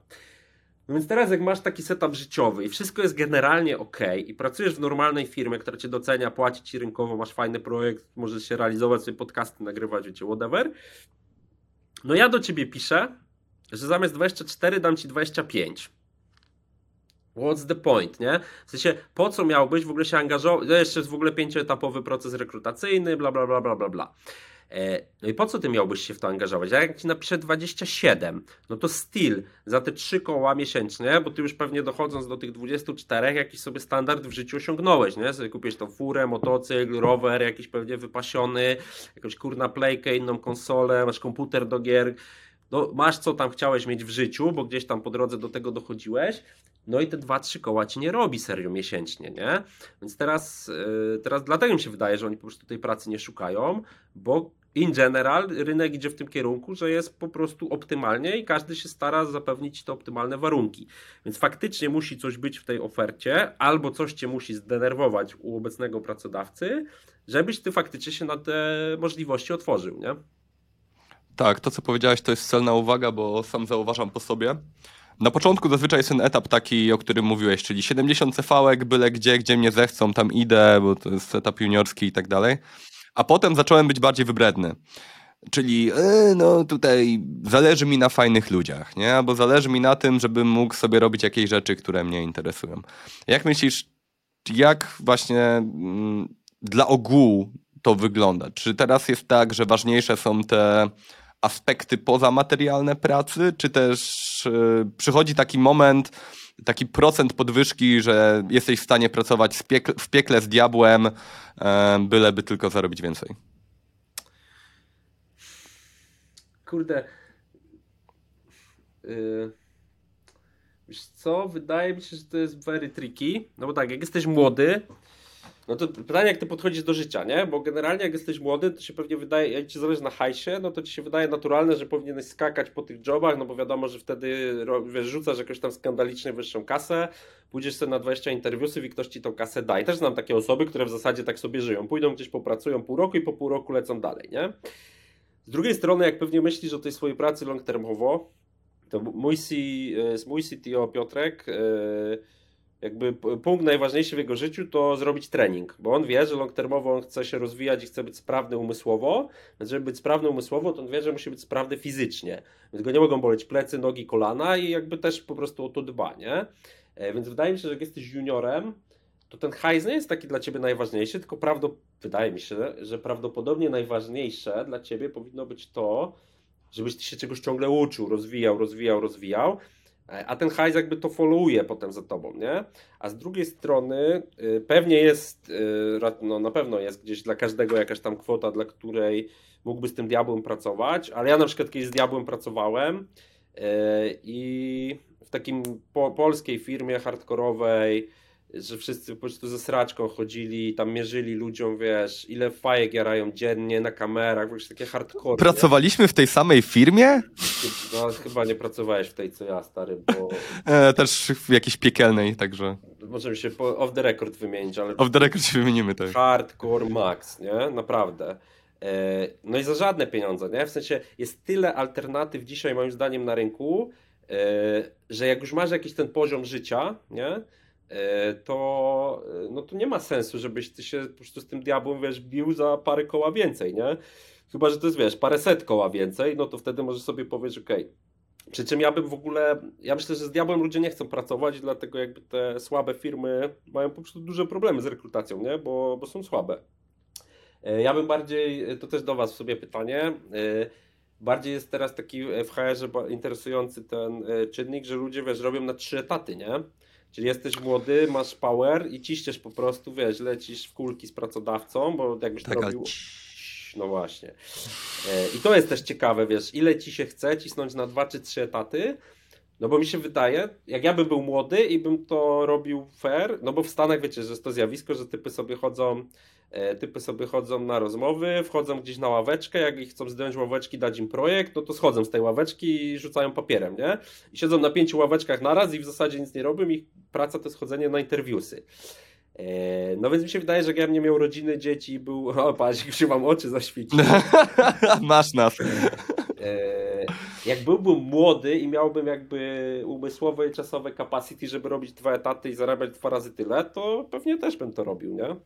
No więc teraz jak masz taki setup życiowy i wszystko jest generalnie ok i pracujesz w normalnej firmie, która cię docenia, płaci ci rynkowo, masz fajny projekt, możesz się realizować, sobie podcasty nagrywać, wiecie, whatever. No ja do ciebie piszę, że zamiast 24 dam ci 25. What's the point, nie? W sensie, po co miałbyś w ogóle się angażować? Jeszcze jest w ogóle pięcioetapowy proces rekrutacyjny, bla, bla, bla, bla, bla, bla. E, no i po co ty miałbyś się w to angażować? A jak ci napiszę 27, no to still za te 3 koła miesięcznie, bo ty już pewnie dochodząc do tych 24, jakiś sobie standard w życiu osiągnąłeś, nie? Sobie kupisz tą furę, motocykl, rower, jakiś pewnie wypasiony, jakąś kurna playkę, inną konsolę, masz komputer do gier, no masz co tam chciałeś mieć w życiu, bo gdzieś tam po drodze do tego dochodziłeś, no i te 2-3 koła ci nie robi serio miesięcznie, nie? Więc teraz, yy, teraz dlatego mi się wydaje, że oni po prostu tej pracy nie szukają, bo in general rynek idzie w tym kierunku, że jest po prostu optymalnie i każdy się stara zapewnić te optymalne warunki. Więc faktycznie musi coś być w tej ofercie, albo coś cię musi zdenerwować u obecnego pracodawcy, żebyś ty faktycznie się na te możliwości otworzył, nie? Tak, to co powiedziałeś to jest celna uwaga, bo sam zauważam po sobie. Na początku zazwyczaj jest ten etap taki, o którym mówiłeś, czyli 70 cv byle gdzie, gdzie mnie zechcą, tam idę, bo to jest etap juniorski i tak dalej. A potem zacząłem być bardziej wybredny. Czyli yy, no tutaj zależy mi na fajnych ludziach, nie? Albo zależy mi na tym, żebym mógł sobie robić jakieś rzeczy, które mnie interesują. Jak myślisz, jak właśnie mm, dla ogółu to wygląda? Czy teraz jest tak, że ważniejsze są te aspekty pozamaterialne pracy, czy też yy, przychodzi taki moment, taki procent podwyżki, że jesteś w stanie pracować w piekle z diabłem, e, byleby tylko zarobić więcej. Kurde. Yy... Wiesz co, wydaje mi się, że to jest very tricky. No bo tak, jak jesteś młody, no to pytanie, jak ty podchodzisz do życia, nie? Bo generalnie jak jesteś młody, to się pewnie wydaje, jak ci zależy na hajsie, no to ci się wydaje naturalne, że powinieneś skakać po tych jobach, no bo wiadomo, że wtedy wiesz, rzucasz jakąś tam skandalicznie wyższą kasę, pójdziesz sobie na 20 interwiusów i ktoś ci tą kasę da. I też znam takie osoby, które w zasadzie tak sobie żyją. Pójdą gdzieś, popracują pół roku i po pół roku lecą dalej, nie? Z drugiej strony, jak pewnie myślisz o tej swojej pracy long termowo, to mój, C, e, mój CTO Piotrek yy, jakby punkt najważniejszy w jego życiu to zrobić trening, bo on wie, że long termowo on chce się rozwijać i chce być sprawny umysłowo, więc żeby być sprawny umysłowo, to on wie, że musi być sprawny fizycznie, więc go nie mogą boleć plecy, nogi, kolana i jakby też po prostu o to dba, nie? E, więc wydaje mi się, że jak jesteś juniorem, to ten hajs nie jest taki dla ciebie najważniejszy, tylko prawdo, wydaje mi się, że prawdopodobnie najważniejsze dla ciebie powinno być to, żebyś ty się czegoś ciągle uczył, rozwijał, rozwijał, rozwijał, a ten hajs jakby to followuje potem za tobą, nie? A z drugiej strony y, pewnie jest, y, no na pewno jest gdzieś dla każdego jakaś tam kwota, dla której mógłby z tym diabłem pracować, ale ja na przykład kiedyś z diabłem pracowałem y, i w takim po, polskiej firmie hardkorowej że wszyscy po prostu ze sraczką chodzili, tam mierzyli ludziom, wiesz, ile fajek jarają dziennie na kamerach, wiesz, takie hardcore. Pracowaliśmy nie? w tej samej firmie? No, chyba nie pracowałeś w tej, co ja, stary, bo... E, też w jakiejś piekielnej, także... Możemy się po, off the record wymienić, ale... Off the record się wymienimy, tak. Hardcore max, nie? Naprawdę. E, no i za żadne pieniądze, nie? W sensie jest tyle alternatyw dzisiaj, moim zdaniem, na rynku, e, że jak już masz jakiś ten poziom życia, nie? E, to, e, no to nie ma sensu, żebyś ty się po prostu z tym diabłem, wiesz, bił za parę koła więcej, nie? Chyba, że to jest, wiesz, parę set koła więcej, no to wtedy możesz sobie okej, okay. przy czym ja bym w ogóle, ja myślę, że z diabłem ludzie nie chcą pracować, dlatego jakby te słabe firmy mają po prostu duże problemy z rekrutacją, nie? Bo, bo są słabe. E, ja bym bardziej, to też do Was w sobie pytanie, bardziej jest teraz taki w HR-ze interesujący ten czynnik, że ludzie, wiesz, robią na trzy etaty, nie? Czyli jesteś młody, masz power i ciśniesz po prostu, wiesz, lecisz w kulki z pracodawcą, bo jakbyś to robił... No właśnie. E, I to jest też ciekawe, wiesz, ile ci się chce cisnąć na dwa czy trzy etaty, no bo mi się wydaje, jak ja bym był młody i bym to robił fair, no bo w Stanach wiecie, że jest to zjawisko, że typy sobie chodzą typy sobie chodzą na rozmowy, wchodzą gdzieś na ławeczkę, jak ich chcą zdjąć ławeczki, dać im projekt, no to schodzą z tej ławeczki i rzucają papierem, nie? I siedzą na pięciu ławeczkach naraz i w zasadzie nic nie robią, ich praca to jest chodzenie na interwiusy. E, no więc mi się wydaje, że jak ja nie miał rodziny, dzieci, był. O, patrz, już mam oczy zaświecić. Masz nas. E, jak byłbym młody i miałbym jakby umysłowe i czasowe capacity, żeby robić dwa etaty i zarabiać dwa razy tyle, to pewnie też bym to robił, nie?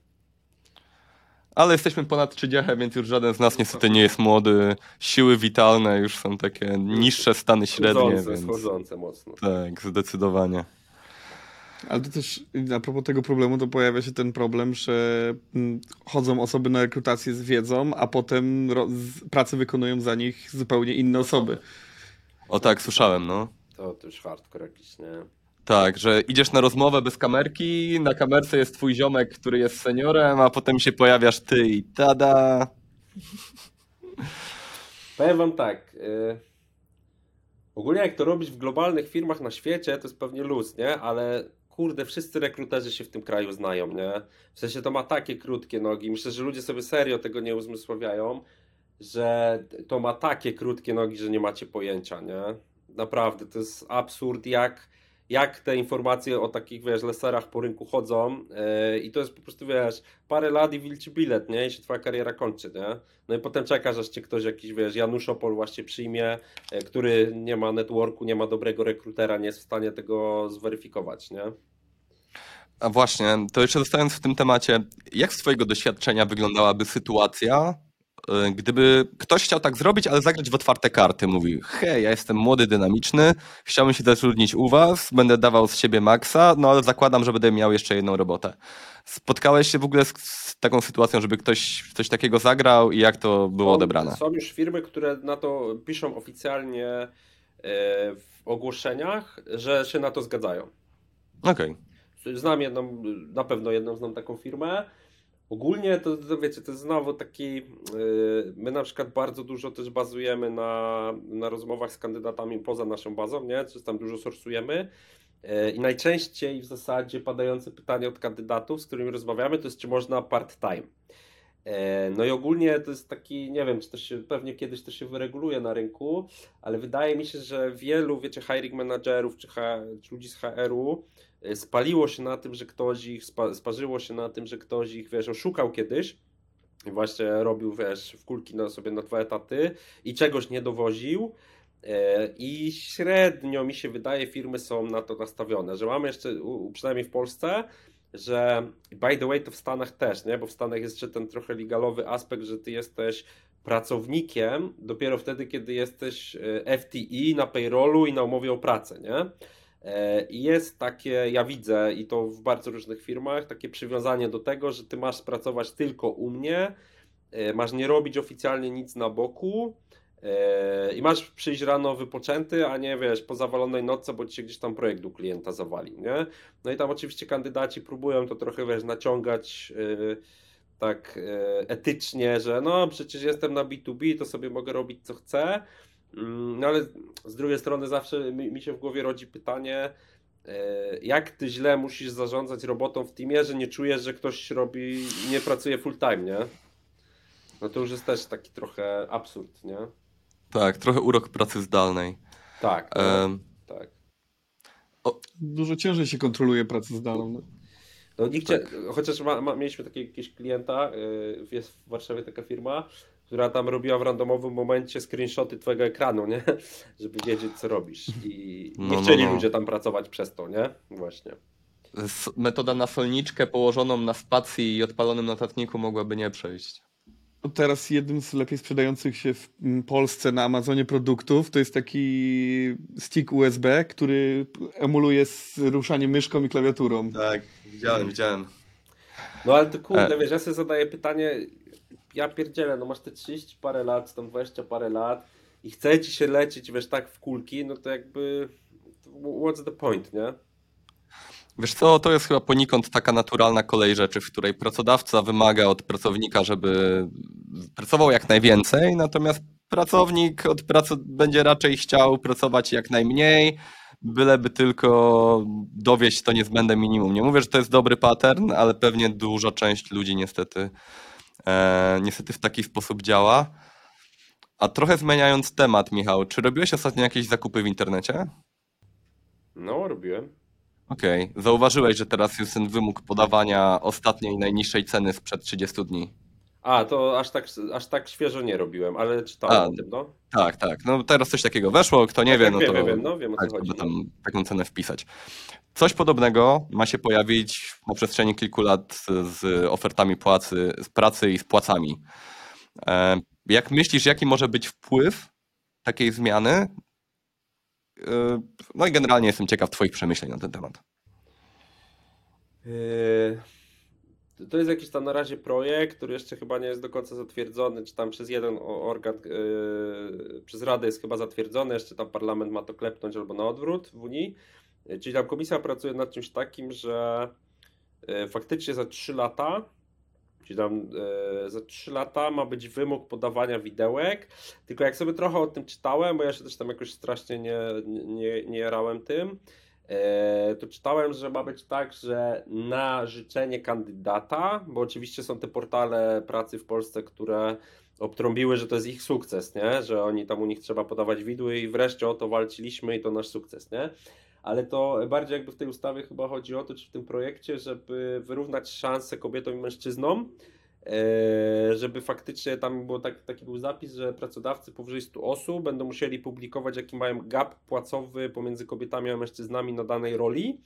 Ale jesteśmy ponad 30, więc już żaden z nas niestety nie jest młody. Siły witalne już są takie niższe stany średnie. Schodzące, więc... schodzące mocno. Tak, zdecydowanie. Ale to też a propos tego problemu, to pojawia się ten problem, że mm, chodzą osoby na rekrutację z wiedzą, a potem pracę wykonują za nich zupełnie inne osoby. O tak, słyszałem, no. To, to już hardcore jakiś, nie? Tak, że idziesz na rozmowę bez kamerki, na kamerce jest twój ziomek, który jest seniorem, a potem się pojawiasz ty i tada. Powiem wam tak. Y ogólnie jak to robić w globalnych firmach na świecie, to jest pewnie luz, nie? Ale kurde, wszyscy rekruterzy się w tym kraju znają, nie? W sensie to ma takie krótkie nogi. Myślę, że ludzie sobie serio tego nie uzmysławiają, że to ma takie krótkie nogi, że nie macie pojęcia, nie? Naprawdę, to jest absurd, jak jak te informacje o takich, wiesz, leserach po rynku chodzą yy, i to jest po prostu, wiesz, parę lat i wilczy bilet, nie? I się twoja kariera kończy, nie? No i potem czekasz, aż cię ktoś jakiś, wiesz, Janusz Opol właśnie przyjmie, yy, który nie ma networku, nie ma dobrego rekrutera, nie jest w stanie tego zweryfikować, nie? A właśnie, to jeszcze zostając w tym temacie, jak z Twojego doświadczenia wyglądałaby sytuacja, gdyby ktoś chciał tak zrobić, ale zagrać w otwarte karty, mówi, hej, ja jestem młody, dynamiczny, chciałbym się zatrudnić u was, będę dawał z siebie maksa, no ale zakładam, że będę miał jeszcze jedną robotę. Spotkałeś się w ogóle z, z taką sytuacją, żeby ktoś coś takiego zagrał i jak to było odebrane? Są już firmy, które na to piszą oficjalnie e, w ogłoszeniach, że się na to zgadzają. Okej. Okay. Znam jedną, na pewno jedną znam taką firmę, Ogólnie to, to wiecie, to jest znowu taki, yy, my na przykład bardzo dużo też bazujemy na, na rozmowach z kandydatami poza naszą bazą, nie? Czy tam dużo sorsujemy yy, i najczęściej w zasadzie padające pytanie od kandydatów, z którymi rozmawiamy, to jest czy można part-time. Yy, no i ogólnie to jest taki, nie wiem, czy to się, pewnie kiedyś to się wyreguluje na rynku, ale wydaje mi się, że wielu, wiecie, hiring managerów czy, czy ludzi z HR-u spaliło się na tym, że ktoś ich, sparzyło się na tym, że ktoś ich, wiesz, oszukał kiedyś i właśnie robił, wiesz, w kulki na sobie na dwa etaty i czegoś nie dowoził e, i średnio mi się wydaje firmy są na to nastawione, że mamy jeszcze, przynajmniej w Polsce, że by the way to w Stanach też, nie? bo w Stanach jest jeszcze ten trochę legalowy aspekt, że ty jesteś pracownikiem dopiero wtedy, kiedy jesteś e, FTE na payrollu i na umowie o pracę, nie? E, I jest takie, ja widzę i to w bardzo różnych firmach, takie przywiązanie do tego, że ty masz pracować tylko u mnie, e, masz nie robić oficjalnie nic na boku e, i masz przyjść rano wypoczęty, a nie wiesz, po zawalonej nocce, bo ci się gdzieś tam projekt u klienta zawali, nie? No i tam oczywiście kandydaci próbują to trochę, wiesz, naciągać tak etycznie, że no przecież jestem na B2B, to sobie mogę robić co chcę, no ale z drugiej strony zawsze mi, mi się w głowie rodzi pytanie, e, jak ty źle musisz zarządzać robotą w teamie, że nie czujesz, że ktoś robi, nie pracuje full time, nie? No to już jest też taki trochę absurd, nie? Tak, trochę urok pracy zdalnej. Tak, um, tak. O, dużo ciężej się kontroluje pracę zdalną. No, no nigdzie, tak. chociaż ma, ma, mieliśmy takiego jakiegoś klienta, yy, jest w Warszawie taka firma, która tam robiła w randomowym momencie screenshoty twojego ekranu, nie? Żeby wiedzieć, co robisz. I nie no, chcieli no, no. ludzie tam pracować przez to, nie? Właśnie. Metoda na solniczkę położoną na spacji i odpalonym notatniku mogłaby nie przejść. Teraz jednym z lepiej sprzedających się w Polsce na Amazonie produktów to jest taki stick USB, który emuluje ruszanie myszką i klawiaturą. Tak, widziałem, widziałem. No ale to kurde, e... wiesz, ja sobie zadaję pytanie, ja pierdzielę, no masz te 30 parę lat, tam 20 parę lat i chce ci się lecieć, wiesz, tak w kulki, no to jakby what's the point, nie? Wiesz co, to jest chyba poniekąd taka naturalna kolej rzeczy, w której pracodawca wymaga od pracownika, żeby pracował jak najwięcej, natomiast pracownik od pracy będzie raczej chciał pracować jak najmniej, byleby tylko dowieść to niezbędne minimum. Nie mówię, że to jest dobry pattern, ale pewnie duża część ludzi niestety, e, niestety w taki sposób działa. A trochę zmieniając temat, Michał, czy robiłeś ostatnio jakieś zakupy w internecie? No, robiłem. Okej, okay. zauważyłeś, że teraz jest ten wymóg podawania ostatniej najniższej ceny sprzed 30 dni. A, to aż tak, aż tak świeżo nie robiłem, ale czytałem A, o tym, no. Tak, tak. No teraz coś takiego weszło, kto nie tak, wie, no wiem, to wiem, no, wiem o co tak, chodzi. tam taką cenę wpisać. Coś podobnego ma się pojawić na przestrzeni kilku lat z ofertami płacy, z pracy i z płacami. E, jak myślisz, jaki może być wpływ takiej zmiany? E, no i generalnie jestem ciekaw Twoich przemyśleń na ten temat. Yy, to jest jakiś tam na razie projekt, który jeszcze chyba nie jest do końca zatwierdzony, czy tam przez jeden organ, yy, przez Radę jest chyba zatwierdzony, jeszcze tam parlament ma to klepnąć albo na odwrót w Unii. Yy, czyli tam komisja pracuje nad czymś takim, że faktycznie za 3 lata, czyli tam za 3 lata ma być wymóg podawania widełek. Tylko jak sobie trochę o tym czytałem, bo ja się też tam jakoś strasznie nie, nie, nie jarałem tym to czytałem, że ma być tak, że na życzenie kandydata, bo oczywiście są te portale pracy w Polsce, które obtrąbiły, że to jest ich sukces, nie? że oni tam u nich trzeba podawać widły i wreszcie o to walczyliśmy i to nasz sukces. Nie? Ale to bardziej jakby w tej ustawie chyba chodzi o to, czy w tym projekcie, żeby wyrównać szanse kobietom i mężczyznom, E, żeby faktycznie tam było tak, taki był zapis, że pracodawcy powyżej 100 osób będą musieli publikować, jaki mają gap płacowy pomiędzy kobietami a mężczyznami na danej roli.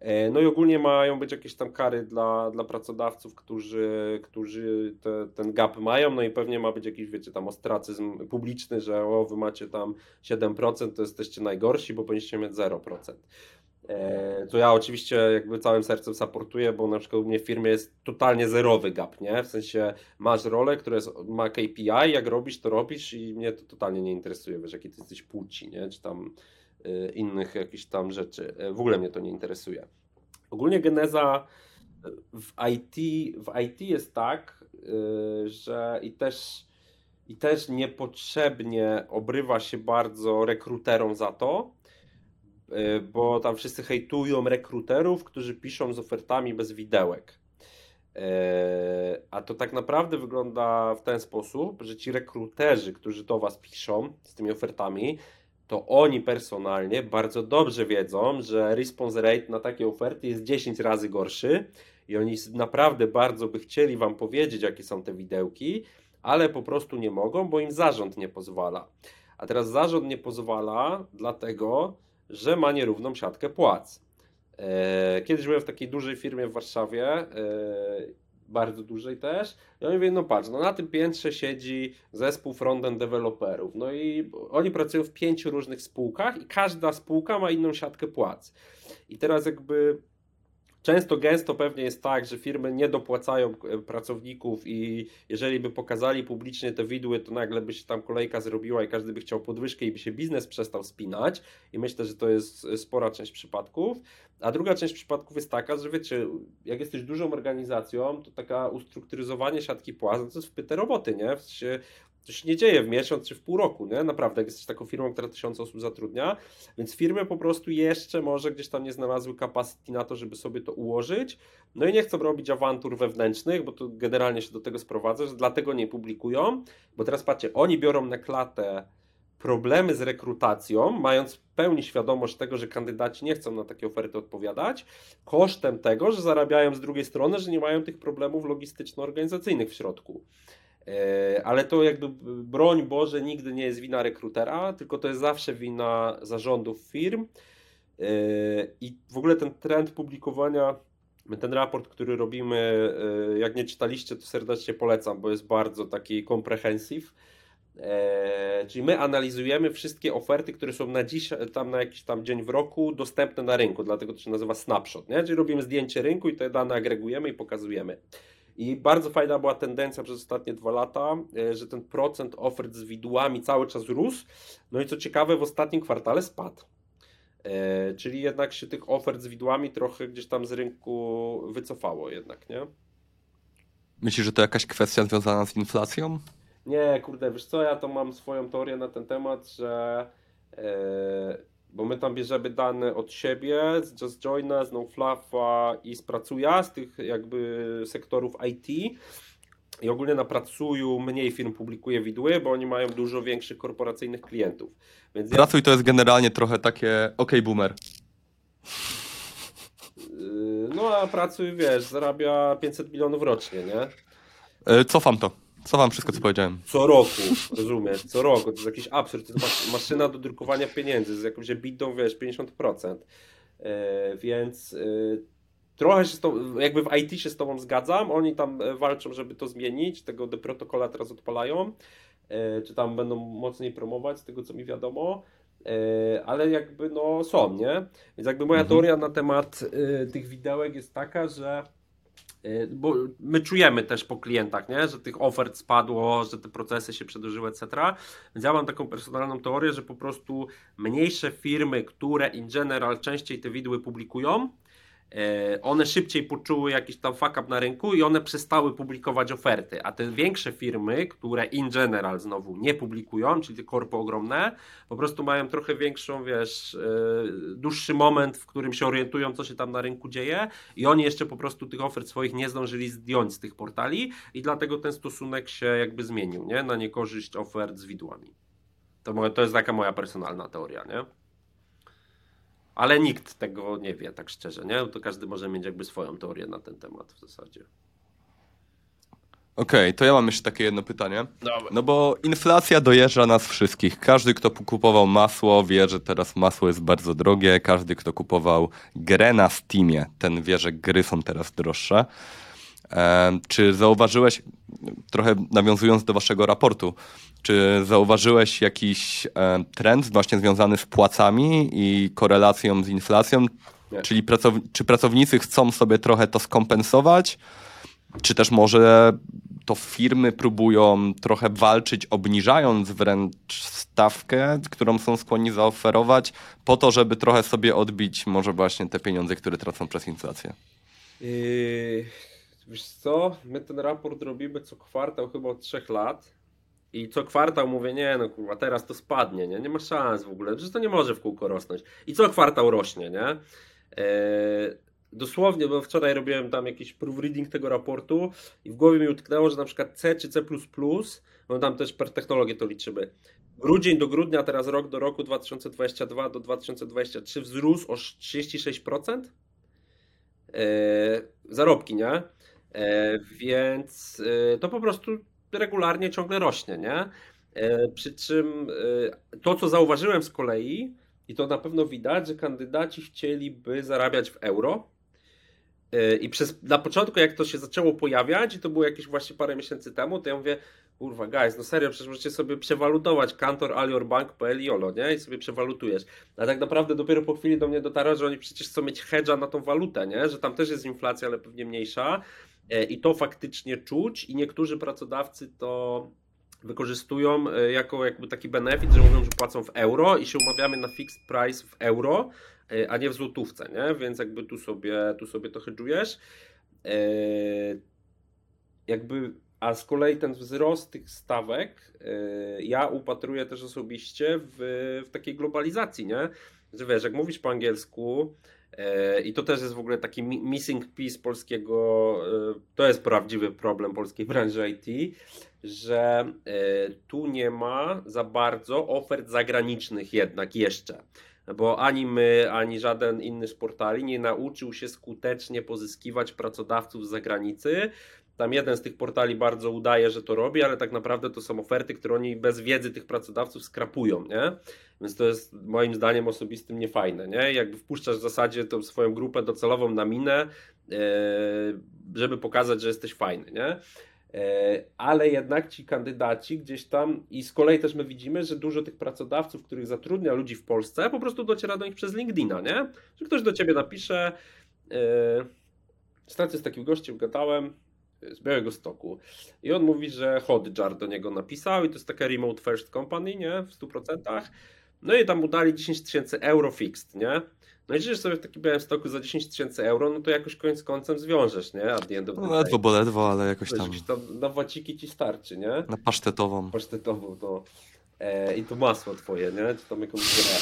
E, no i ogólnie mają być jakieś tam kary dla, dla pracodawców, którzy, którzy te, ten gap mają, no i pewnie ma być jakiś, wiecie, tam ostracyzm publiczny, że o, wy macie tam 7%, to jesteście najgorsi, bo powinniście mieć 0%. E, to ja oczywiście jakby całym sercem supportuję, bo na przykład u mnie w firmie jest totalnie zerowy gap, nie? W sensie masz rolę, która jest, ma KPI, jak robisz, to robisz i mnie to totalnie nie interesuje, wiesz, jakie ty jesteś płci, nie? Czy tam y, innych jakichś tam rzeczy. E, w ogóle mnie to nie interesuje. Ogólnie geneza w IT, w IT jest tak, że i też, i też niepotrzebnie obrywa się bardzo rekruterom za to, bo tam wszyscy hejtują rekruterów, którzy piszą z ofertami bez widełek. Y, a to tak naprawdę wygląda w ten sposób, że ci rekruterzy, którzy do Was piszą z tymi ofertami, to oni personalnie bardzo dobrze wiedzą, że response rate na takie oferty jest 10 razy gorszy i oni naprawdę bardzo by chcieli Wam powiedzieć, jakie są te widełki, ale po prostu nie mogą, bo im zarząd nie pozwala. A teraz zarząd nie pozwala, dlatego że ma nierówną siatkę płac. E, kiedyś byłem w takiej dużej firmie w Warszawie, e, bardzo dużej też, i oni mówią, no patrz, no na tym piętrze siedzi zespół frontend deweloperów, no i oni pracują w pięciu różnych spółkach i każda spółka ma inną siatkę płac. I teraz jakby Często, gęsto pewnie jest tak, że firmy nie dopłacają e, pracowników i jeżeli by pokazali publicznie te widły, to nagle by się tam kolejka zrobiła i każdy by chciał podwyżkę i by się biznes przestał spinać. I myślę, że to jest e, spora część przypadków. A druga część przypadków jest taka, że wiecie, jak jesteś dużą organizacją, to taka ustrukturyzowanie siatki płac, to jest wpyte roboty, nie? W sensie to się nie dzieje w miesiąc czy w pół roku, nie? Naprawdę, jak jesteś taką firmą, która tysiące osób zatrudnia, więc firmy po prostu jeszcze może gdzieś tam nie znalazły capacity na to, żeby sobie to ułożyć, no i nie chcą robić awantur wewnętrznych, bo to generalnie się do tego sprowadza, że dlatego nie publikują, bo teraz patrzcie, oni biorą na klatę problemy z rekrutacją, mając w pełni świadomość tego, że kandydaci nie chcą na takie oferty odpowiadać, kosztem tego, że zarabiają z drugiej strony, że nie mają tych problemów logistyczno-organizacyjnych w środku. E, ale to jakby broń Boże nigdy nie jest wina rekrutera, tylko to jest zawsze wina zarządów firm. E, I w ogóle ten trend publikowania, ten raport, który robimy, e, jak nie czytaliście, to serdecznie polecam, bo jest bardzo taki comprehensive. Czyli my analizujemy wszystkie oferty, które są na dziś, tam na jakiś tam dzień w roku dostępne na rynku, dlatego to się nazywa snapshot, nie? Czyli robimy zdjęcie rynku i te dane agregujemy i pokazujemy. I bardzo fajna była tendencja przez ostatnie dwa lata, e, że ten procent ofert z widłami cały czas rósł. No i co ciekawe, w ostatnim kwartale spadł. E, czyli jednak się tych ofert z widłami trochę gdzieś tam z rynku wycofało jednak, nie? Myślisz, że to jakaś kwestia związana z inflacją? Nie, kurde, wiesz co, ja to mam swoją teorię na ten temat, że e, bo my tam bierzemy dane od siebie, z Just Joina, z NoFluffa i z Pracuja, z tych jakby sektorów IT. I ogólnie na Pracuju mniej firm publikuje widły, bo oni mają dużo większych korporacyjnych klientów. Więc ja, Pracuj to jest generalnie trochę takie ok boomer. yy, no a Pracuj, wiesz, zarabia 500 milionów rocznie, nie? E, Cofam to. Cofam wszystko, co powiedziałem. Co roku, rozumiesz, co roku, to jest jakiś absurd, to jest mas- maszyna do drukowania pieniędzy. Z jakąś bitą, wiesz, 50%, e, więc e, trochę się z tą, jakby w IT się z tobą zgadzam, oni tam e, walczą, żeby to zmienić, tego deprotokola teraz odpalają, czy tam będą mocniej promować, z tego co mi wiadomo, ale jakby no są, nie? Więc jakby moja Mhm. teoria na temat tych widełek jest taka, że Bo my czujemy też po klientach, nie? że tych ofert spadło, że te procesy się przedłużyły, etc. Więc ja mam taką personalną teorię, że po prostu mniejsze firmy, które in general częściej te widły publikują, one szybciej poczuły jakiś tam fuck up na rynku i one przestały publikować oferty, a te większe firmy, które in general znowu nie publikują, czyli te korpo ogromne, po prostu mają trochę większą, wiesz, e, dłuższy moment, w którym się orientują, co się tam na rynku dzieje i oni jeszcze po prostu tych ofert swoich nie zdążyli zdjąć z tych portali i dlatego ten stosunek się jakby zmienił, nie? Na niekorzyść ofert z widłami. To, to jest taka moja personalna teoria, nie? Ale nikt tego nie wie, tak szczerze, nie? To każdy może mieć jakby swoją teorię na ten temat w zasadzie. Okej, to ja mam jeszcze takie jedno pytanie. Dobra. No bo inflacja dojeżdża nas wszystkich. Każdy, kto kupował masło, wie, że teraz masło jest bardzo drogie. Każdy, kto kupował grę na Steamie, ten wie, że gry są teraz droższe. Czy zauważyłeś, trochę nawiązując do waszego raportu, czy zauważyłeś jakiś trend właśnie związany z płacami i korelacją z inflacją? Nie. Czyli pracow- czy pracownicy chcą sobie trochę to skompensować? Czy też może to firmy próbują trochę walczyć, obniżając wręcz stawkę, którą są skłonni zaoferować, po to, żeby trochę sobie odbić może właśnie te pieniądze, które tracą przez inflację? Yy, wiesz co, my ten raport robimy co kwartał chyba od trzech lat i co kwartał mówię, nie no kurwa, teraz to spadnie, nie, nie ma szans w ogóle, że to nie może w kółko rosnąć. I co kwartał rośnie, nie? Yy, dosłownie, bo wczoraj robiłem tam jakiś proofreading tego raportu i w głowie mi utknęło, że na przykład C czy C++, bo tam też per technologię to liczymy, grudzień do grudnia, teraz rok do roku 2022 do 2023 wzrósł o 36%. E, zarobki, nie? E, więc e, to po prostu regularnie ciągle rośnie, nie? E, przy czym to, co zauważyłem z kolei, i to na pewno widać, że kandydaci chcieliby zarabiać w euro. I przez, na początku, jak to się zaczęło pojawiać, i to było jakieś właśnie parę miesięcy temu, to ja mówię, kurwa, guys, no serio, przecież możecie sobie przewalutować kantor aliorbank.pl jolo, nie? I sobie przewalutujesz. A tak naprawdę dopiero po chwili do mnie dotarło, że oni przecież chcą mieć hedge'a na tą walutę, nie? Że tam też jest inflacja, ale pewnie mniejsza. E, I to faktycznie czuć i niektórzy pracodawcy to wykorzystują e, jako jakby taki benefit, że mówią, że płacą w euro i się umawiamy na fixed price w euro, e, a nie w złotówce, nie? Więc jakby tu sobie, tu sobie to hedżujesz. Jakby, a z kolei ten wzrost tych stawek e, ja upatruję też osobiście w, w takiej globalizacji, nie? Że wiesz, jak mówisz po angielsku, E, I to też jest w ogóle taki mi- missing piece polskiego, e, to jest prawdziwy problem polskiej branży IT, że tu nie ma za bardzo ofert zagranicznych jednak jeszcze. Bo ani my, ani żaden inny z portali nie nauczył się skutecznie pozyskiwać pracodawców z zagranicy. Tam jeden z tych portali bardzo udaje, że to robi, ale tak naprawdę to są oferty, które oni bez wiedzy tych pracodawców skrapują, nie? Więc to jest moim zdaniem osobistym niefajne, nie? Jakby wpuszczasz w zasadzie tą swoją grupę docelową na minę, e, żeby pokazać, że jesteś fajny, nie? E, Ale jednak ci kandydaci gdzieś tam, i z kolei też my widzimy, że dużo tych pracodawców, których zatrudnia ludzi w Polsce, po prostu dociera do nich przez LinkedIna, nie? Że ktoś do ciebie napisze. Ostatnio z takim gościem gadałem z Białego Stoku i on mówi, że Hotjar do niego napisał i to jest taka remote first company, nie? W 100%. No i tam mu dali 10 tysięcy euro fixed, nie? No i żyjesz sobie w takim białym stoku za 10 tysięcy euro, no to jakoś koniec końcem zwiążesz, nie? At the end of the No, ledwo, bo ledwo, ale jakoś tam na waciki ci starczy, nie? na pasztetową. Pasztetową, to e, i to masło twoje, nie? Czy tam jakąś grę.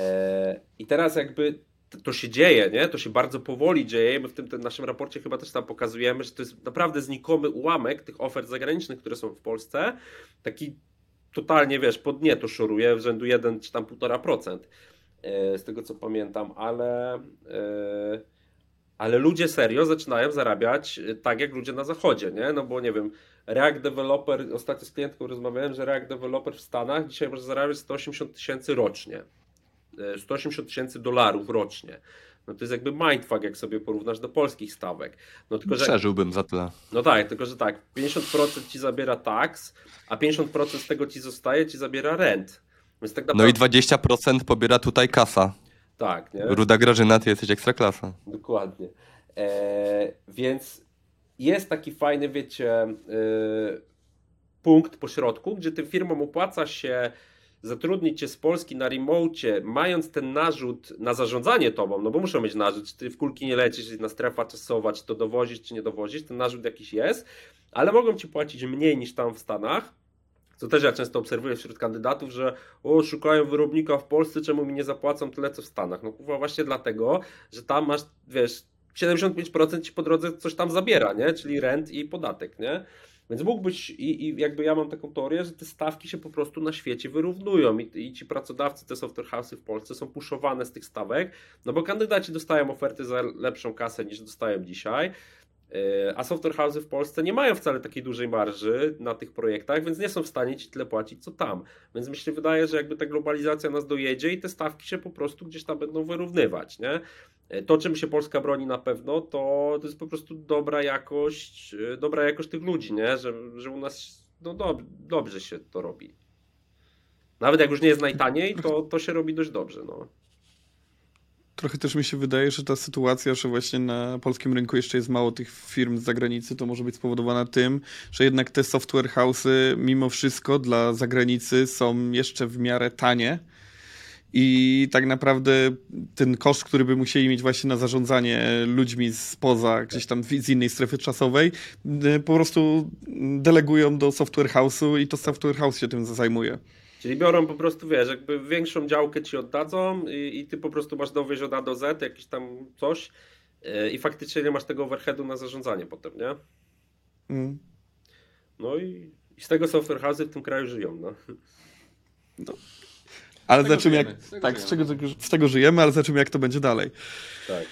E, I teraz jakby to się dzieje, nie? To się bardzo powoli dzieje. My w tym, tym naszym raporcie chyba też tam pokazujemy, że to jest naprawdę znikomy ułamek tych ofert zagranicznych, które są w Polsce. Taki totalnie, wiesz, pod dnie to szoruje w rzędu 1 czy tam 1,5% e, z tego co pamiętam, ale e, ale ludzie serio zaczynają zarabiać tak jak ludzie na zachodzie, nie? No bo nie wiem, React Developer, ostatnio z klientką rozmawiałem, że React Developer w Stanach dzisiaj może zarabiać 180 tysięcy rocznie. 180 tysięcy dolarów rocznie. No to jest jakby mindfuck, jak sobie porównasz do polskich stawek. No tylko, że, Przeżyłbym za tyle. No tak, tylko że tak, 50% ci zabiera tax, a 50% z tego ci zostaje, ci zabiera rent. Więc tak naprawdę... No i 20% pobiera tutaj kasa. Tak, nie? Ruda Grażyna, ty jesteś ekstraklasa. Dokładnie. E, więc jest taki fajny, wiecie, e, punkt po środku, gdzie tym firmom opłaca się zatrudnić cię z Polski na remocie, mając ten narzut na zarządzanie tobą, no bo muszą mieć narzut, czy ty w kulki nie lecisz, czy na strefa czasowa, czy to dowozisz, czy nie dowozisz, ten narzut jakiś jest, ale mogą ci płacić mniej niż tam w Stanach, co też ja często obserwuję wśród kandydatów, że o, szukają wyrobnika w Polsce, czemu mi nie zapłacą tyle co w Stanach. No kurwa właśnie dlatego, że tam masz, wiesz, 75% ci po drodze coś tam zabiera, nie? Czyli rent i podatek, nie? Więc mógłbyś, i, i jakby ja mam taką teorię, że te stawki się po prostu na świecie wyrównują i, i ci pracodawcy, te software house'y w Polsce są puszowane z tych stawek, no bo kandydaci dostają oferty za lepszą kasę niż dostają dzisiaj, a software house'y w Polsce nie mają wcale takiej dużej marży na tych projektach, więc nie są w stanie ci tyle płacić co tam. Więc mi się wydaje, że jakby ta globalizacja nas dojedzie i te stawki się po prostu gdzieś tam będą wyrównywać, nie? E, to, czym się Polska broni na pewno, to, to jest po prostu dobra jakość, e, dobra jakość tych ludzi, nie? Że, że u nas no, dob dobrze się to robi. Nawet jak już nie jest najtaniej, to, to się robi dość dobrze. No. Trochę też mi się wydaje, że ta sytuacja, że właśnie na polskim rynku jeszcze jest mało tych firm z zagranicy, to może być spowodowana tym, że jednak te software house'y mimo wszystko dla zagranicy są jeszcze w miarę tanie i tak naprawdę ten koszt, który by musieli mieć właśnie na zarządzanie ludźmi spoza, gdzieś tam z innej strefy czasowej, y, po prostu delegują do software house'u i to software house się tym zajmuje. Czyli biorą po prostu, wiesz, jakby większą działkę ci oddadzą i, i ty po prostu masz dowieść od A do Z, jakiś tam coś yy, i faktycznie nie masz tego overheadu na zarządzanie potem, nie? Mm. No i, i, z tego software house'y w tym kraju żyją, no. no. Ale zobaczymy jak. tak, z, czego, z tego żyjemy, ale zobaczymy jak to będzie dalej. Tak.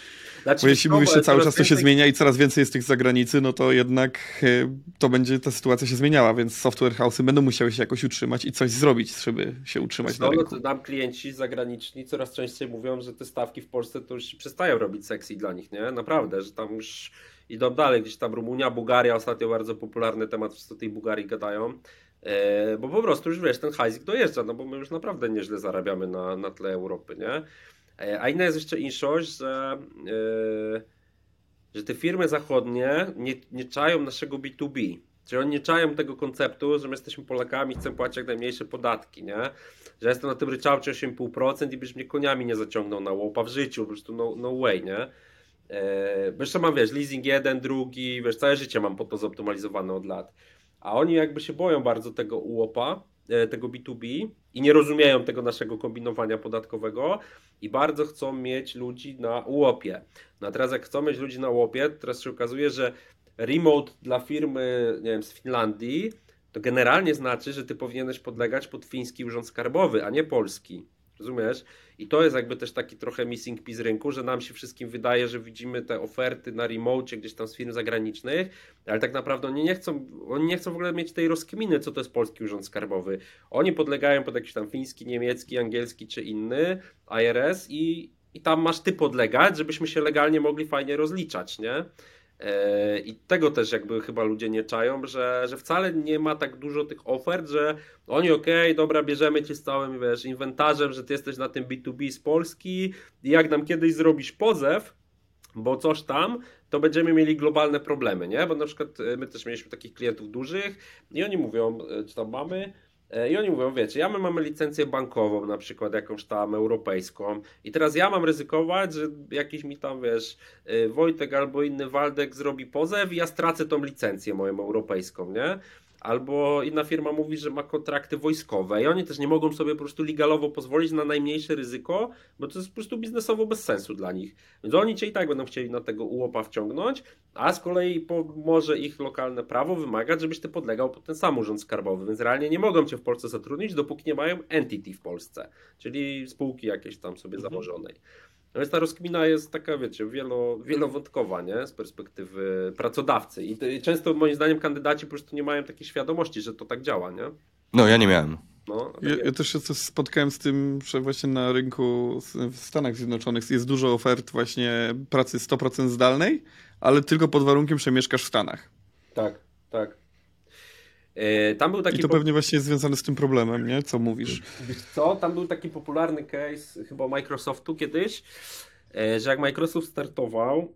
Znaczy, Bo jeśli mówisz, że cały czas to się zmienia i coraz więcej jest tych z zagranicy, no to jednak e, to będzie, ta sytuacja się zmieniała, więc software house'y będą musiały się jakoś utrzymać i coś zrobić, żeby się utrzymać no, na rynku. No, nam klienci zagraniczni coraz częściej mówią, że te stawki w Polsce to już przestają robić sexy dla nich, nie? Naprawdę, że tam już idą dalej, gdzieś tam Rumunia, Bułgaria, ostatnio bardzo popularny temat, wszyscy o tej Bułgarii gadają. E, bo po prostu już wiesz, ten hajzik dojeżdża, no bo my już naprawdę nieźle zarabiamy na, na tle Europy, nie? E, a inna jest jeszcze inszość, że, yy, że te firmy zachodnie nie, nie czają naszego B2B. Czyli oni nie czają tego konceptu, że my jesteśmy Polakami i chcemy płacić jak najmniejsze podatki, nie? Że jestem na tym ryczałcie 8,5% i byś mnie koniami nie zaciągnął na łopa w życiu, po prostu no, no way, nie? Yy, jeszcze mam, wiesz, leasing jeden, drugi, wiesz, całe życie mam po to zoptymalizowane od lat. A oni jakby się boją bardzo tego ułopa, e, tego B2B i nie rozumieją tego naszego kombinowania podatkowego i bardzo chcą mieć ludzi na łopie. No a teraz jak chcą mieć ludzi na łopie, teraz się okazuje, że remote dla firmy, nie wiem, z Finlandii, to generalnie znaczy, że ty powinieneś podlegać pod fiński urząd skarbowy, a nie polski. Rozumiesz? I to jest jakby też taki trochę missing piece rynku, że nam się wszystkim wydaje, że widzimy te oferty na remote gdzieś tam z firm zagranicznych, ale tak naprawdę oni nie chcą, oni nie chcą w ogóle mieć tej rozkminy, co to jest polski urząd skarbowy. Oni podlegają pod jakiś tam fiński, niemiecki, angielski czy inny IRS i, i tam masz ty podlegać, żebyśmy się legalnie mogli fajnie rozliczać, nie? E, I tego też jakby chyba ludzie nie czają, że, że wcale nie ma tak dużo tych ofert, że oni okej, okay, dobra, bierzemy cię z całym wiesz, inwentarzem, że ty jesteś na tym B2B z Polski i jak nam kiedyś zrobisz pozew, bo coś tam, to będziemy mieli globalne problemy, nie? Bo na przykład e, my też mieliśmy takich klientów dużych i oni mówią, e, czy tam mamy, I oni mówią, wiecie, ja my mamy licencję bankową, na przykład jakąś tam europejską, i teraz ja mam ryzykować, że jakiś mi tam, wiesz, e, Wojtek albo inny Waldek zrobi pozew i ja stracę tą licencję moją europejską, nie? Albo inna firma mówi, że ma kontrakty wojskowe i oni też nie mogą sobie po prostu legalowo pozwolić na najmniejsze ryzyko, bo to jest po prostu biznesowo bez sensu dla nich. Więc oni cię i tak będą chcieli na tego ułopa wciągnąć, a z kolei może ich lokalne prawo wymagać, żebyś ty podlegał pod ten sam urząd skarbowy, więc realnie nie mogą cię w Polsce zatrudnić, dopóki nie mają entity w Polsce, czyli spółki jakieś tam sobie mhm. założonej. No więc ta rozkmina jest taka, wiecie, wielo, wielowątkowa, nie? Z perspektywy pracodawcy. I, I, często moim zdaniem kandydaci po prostu nie mają takiej świadomości, że to tak działa, nie? No, ja nie miałem. No, ja, ja, też się spotkałem z tym, że właśnie na rynku w Stanach Zjednoczonych jest dużo ofert właśnie pracy 100% zdalnej, ale tylko pod warunkiem, że mieszkasz w Stanach. Tak, tak. E, tam był taki I to pewnie właśnie jest związane z tym problemem, nie? Co mówisz? Wiesz co? Tam był taki popularny case chyba Microsoftu kiedyś, e, że jak Microsoft startował,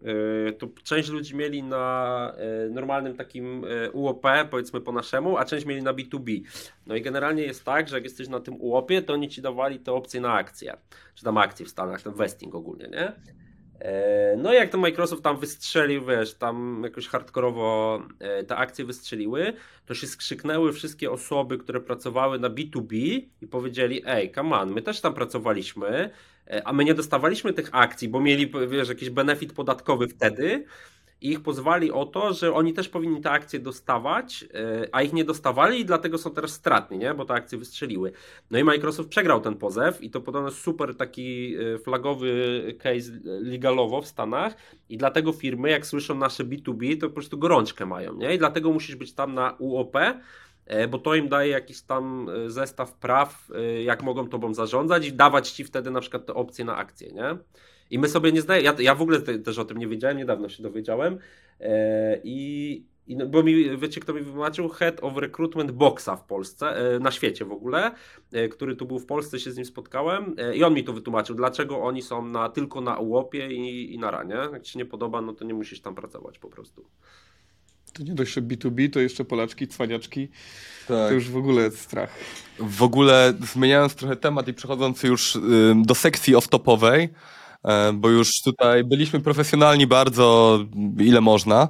e, to część ludzi mieli na normalnym takim UOP, powiedzmy po naszemu, a część mieli na B2B. No i generalnie jest tak, że jak jesteś na tym UOP-ie, to oni ci dawali te opcje na akcje, czy tam akcje w Stanach, ten vesting ogólnie, nie? E, no jak to Microsoft tam wystrzelił, wiesz, tam jakoś hardkorowo e, te akcje wystrzeliły, to się skrzyknęły wszystkie osoby, które pracowały na B2B i powiedzieli, ej, come on, my też tam pracowaliśmy, e, a my nie dostawaliśmy tych akcji, bo mieli, wiesz, jakiś benefit podatkowy wtedy, i ich pozwali o to, że oni też powinni te akcje dostawać, e, a ich nie dostawali i dlatego są teraz stratni, nie? bo te akcje wystrzeliły. No i Microsoft przegrał ten pozew i to podobno super taki e, flagowy case legalowo w Stanach i dlatego firmy jak słyszą nasze B2B to po prostu gorączkę mają nie? i dlatego musisz być tam na UOP, e, bo to im daje jakiś tam zestaw praw, jak mogą tobą zarządzać i dawać ci wtedy na przykład te opcje na akcje, nie? I my sobie nie zdajemy, ja, ja w ogóle te, też o tym nie wiedziałem, niedawno się dowiedziałem e, i, i no, bo mi, wiecie kto mi wytłumaczył? Head of Recruitment Boxa w Polsce, e, na świecie w ogóle, e, który tu był w Polsce, się z nim spotkałem e, i on mi to wytłumaczył, dlaczego oni są na, tylko na ułopie i, i na ranie. Jak ci się nie podoba, no to nie musisz tam pracować po prostu. To nie dość, że B2B, to jeszcze Polaczki, cwaniaczki. Tak. To już w ogóle jest strach. W ogóle zmieniając trochę temat i przechodząc już do sekcji off-topowej, bo już tutaj byliśmy profesjonalni bardzo, ile można.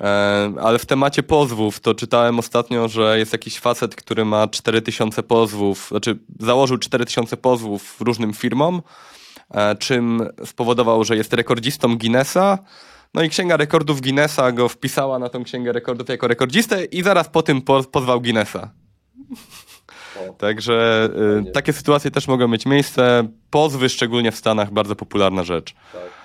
E, ale w temacie pozwów to czytałem ostatnio, że jest jakiś facet, który ma 4000 pozwów, znaczy założył 4000 pozwów różnym firmom, e, czym spowodował, że jest rekordzistą Guinnessa. No i Księga Rekordów Guinnessa go wpisała na tą Księgę Rekordów jako rekordzistę i zaraz po tym pozwał Guinnessa. Także y, takie sytuacje też mogą mieć miejsce. Pozwy, szczególnie w Stanach, bardzo popularna rzecz. Tak.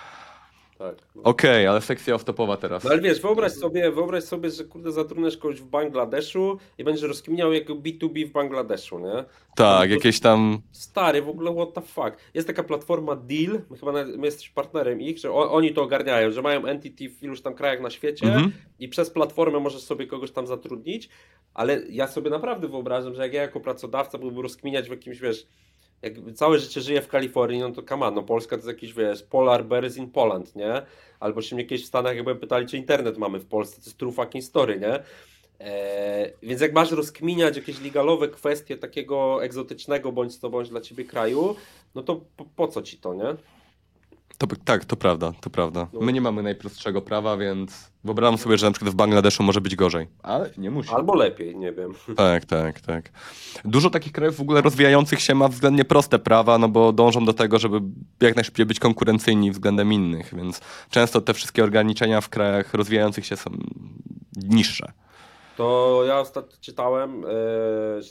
Tak. No. Okej, okay, ale sekcja off-topowa teraz. No ale wiesz, wyobraź sobie, wyobraź sobie, że kurde zatrudniasz kogoś w Bangladeszu i będziesz rozkminiał jako B2B w Bangladeszu, nie? Tak, no, jakieś tam... Stary, w ogóle what the fuck. Jest taka platforma Deal, my chyba my jesteśmy partnerem ich, że oni to ogarniają, że mają entity w iluś tam krajach na świecie mhm. i przez platformę możesz sobie kogoś tam zatrudnić, ale ja sobie naprawdę wyobrażam, że jak ja jako pracodawca byłbym rozkminiać w jakimś, wiesz, jak całe życie żyję w Kalifornii, no to come no Polska to jest jakiś, wiesz, Polar Bears in Poland, nie? Albo się mnie kiedyś w Stanach jakby pytali, czy internet mamy w Polsce, to jest true fucking story, nie? Eee, więc jak masz rozkminiać jakieś legalowe kwestie takiego egzotycznego bądź to bądź dla ciebie kraju, no to po, po co ci to, nie? To, tak, to prawda, to prawda. No. My nie mamy najprostszego prawa, więc wyobrażam sobie, że na przykład w Bangladeszu może być gorzej. Ale nie musi. Albo lepiej, nie wiem. Tak, tak, tak. Dużo takich krajów w ogóle rozwijających się ma względnie proste prawa, no bo dążą do tego, żeby jak najszybciej być konkurencyjni względem innych, więc często te wszystkie ograniczenia w krajach rozwijających się są niższe. To ja ostatnio czytałem,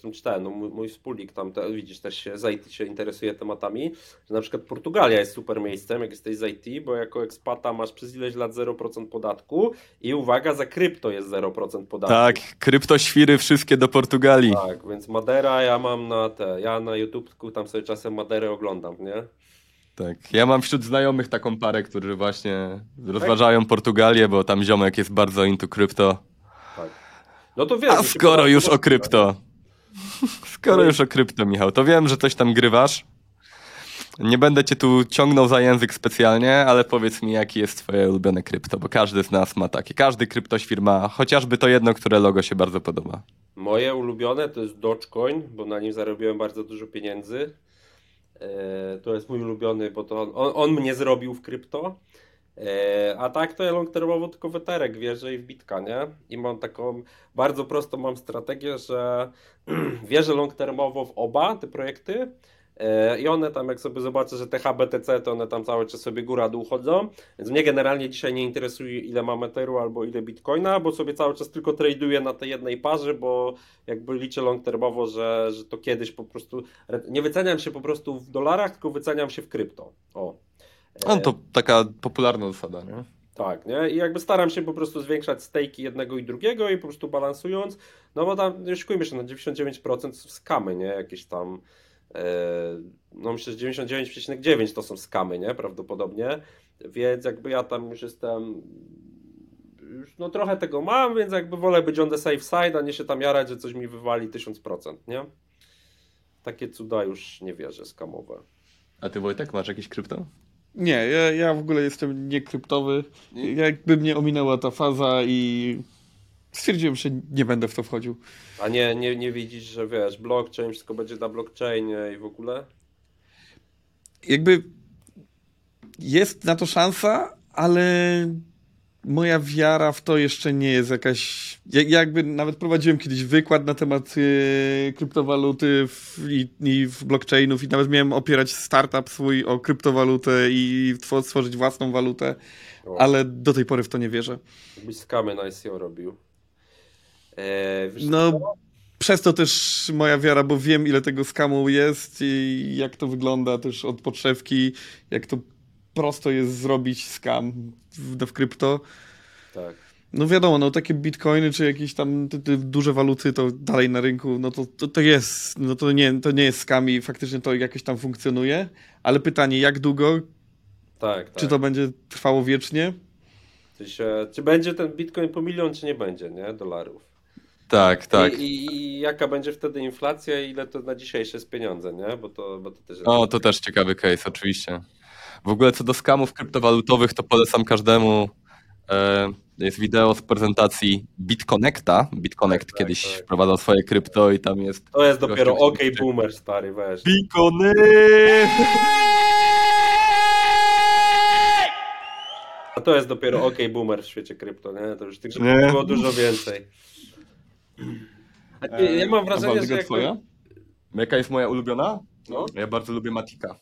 yy, czytałem, no mój, mój wspólnik tam, te, widzisz, też się z IT się interesuje tematami, że na przykład Portugalia jest super miejscem, jak jesteś z IT, bo jako ekspata masz przez ileś lat 0% podatku i uwaga, za krypto jest 0% podatku. Tak, kryptoświry wszystkie do Portugalii. Tak, więc Madera ja mam na te, ja na YouTubeku tam sobie czasem Maderę oglądam, nie? Tak, ja mam wśród znajomych taką parę, którzy właśnie rozważają Portugalię, bo tam ziomek jest bardzo into krypto. No to wiesz. A skoro już o krypto. Skoro już o krypto, Michał, to wiem, że coś tam grywasz. Nie będę cię tu ciągnął za język specjalnie, ale powiedz mi, jakie jest twoje ulubione krypto, bo każdy z nas ma takie. Każdy kryptoświr ma chociażby to jedno, które logo się bardzo podoba. Moje ulubione to jest Dogecoin, bo na nim zarobiłem bardzo dużo pieniędzy. E, to jest mój ulubiony, bo to on, on, on mnie zrobił w krypto. E, a tak to ja long termowo tylko w Eterek wierzę i w Bitka, nie? I mam taką, bardzo prostą mam strategię, że wierzę long termowo w oba te projekty, E, I one tam, jak sobie zobaczę, że te HBTC, to one tam cały czas sobie góra-dół chodzą. Więc mnie generalnie dzisiaj nie interesuje, ile mam Etheru albo ile Bitcoina, bo sobie cały czas tylko traduję na tej jednej parze, bo jakby liczę long termowo, że, że to kiedyś po prostu. Nie wyceniam się po prostu w dolarach, tylko wyceniam się w krypto. O. No to taka popularna zasada, nie? Tak, nie? I jakby staram się po prostu zwiększać stejki jednego i drugiego i po prostu balansując, no bo tam, nie oszukujmy się, na 99% skamy, nie? Jakieś tam E, no myślę, że 99,9 to są skamy, nie? Prawdopodobnie. Więc jakby ja tam już jestem już no trochę tego mam, więc jakby wolę być on the safe side, a nie się tam jarać, że coś mi wywali 1000%, nie? Takie cuda już nie wierzę skamowe. A ty Wojtek, masz jakieś krypto? Nie, ja, ja w ogóle jestem niekryptowy. Jakby mnie ominęła ta faza i stwierdziłem, że nie będę w to wchodził. A nie, nie, nie widzisz, że wiesz, blockchain, wszystko będzie na blockchainie i w ogóle? Jakby jest na to szansa, ale moja wiara w to jeszcze nie jest jakaś. Jakby nawet prowadziłem kiedyś wykład na temat y, kryptowaluty w, i, i w blockchainów, i nawet miałem opierać startup swój o kryptowalutę i stworzyć własną walutę, o. ale do tej pory w to nie wierzę. Byś skamy na ICO robił. E, no, co? przez to też moja wiara, bo wiem ile tego skamu jest i jak to wygląda też od podszewki, jak to prosto jest zrobić skam w, w krypto. Tak. No wiadomo, no takie bitcoiny czy jakieś tam te, te duże waluty to dalej na rynku, no to, to, to jest, no to nie, to nie jest skam i faktycznie to jakoś tam funkcjonuje, ale pytanie jak długo? Tak, tak. Czy to będzie trwało wiecznie? Się, czy będzie ten bitcoin po milion, czy nie będzie, nie? Dolarów. Tak, tak. I, i, I, jaka będzie wtedy inflacja i ile to na dzisiejsze jest pieniądze, nie? Bo to, bo to też jest... O, to też ciekawy case, oczywiście. W ogóle co do skamów kryptowalutowych, to polecam każdemu. E, jest wideo z prezentacji BitConnecta. BitConnect tak, kiedyś tak, tak. wprowadzał swoje krypto i tam jest... To jest dopiero OK Boomer, stary, weź. BitConnect! A to jest dopiero OK Boomer w świecie krypto, nie? To już tych rzeczy było dużo więcej. Ja mam wrażenie, że... Twoja? Jaka jest moja ulubiona? No. Ja bardzo lubię Matika.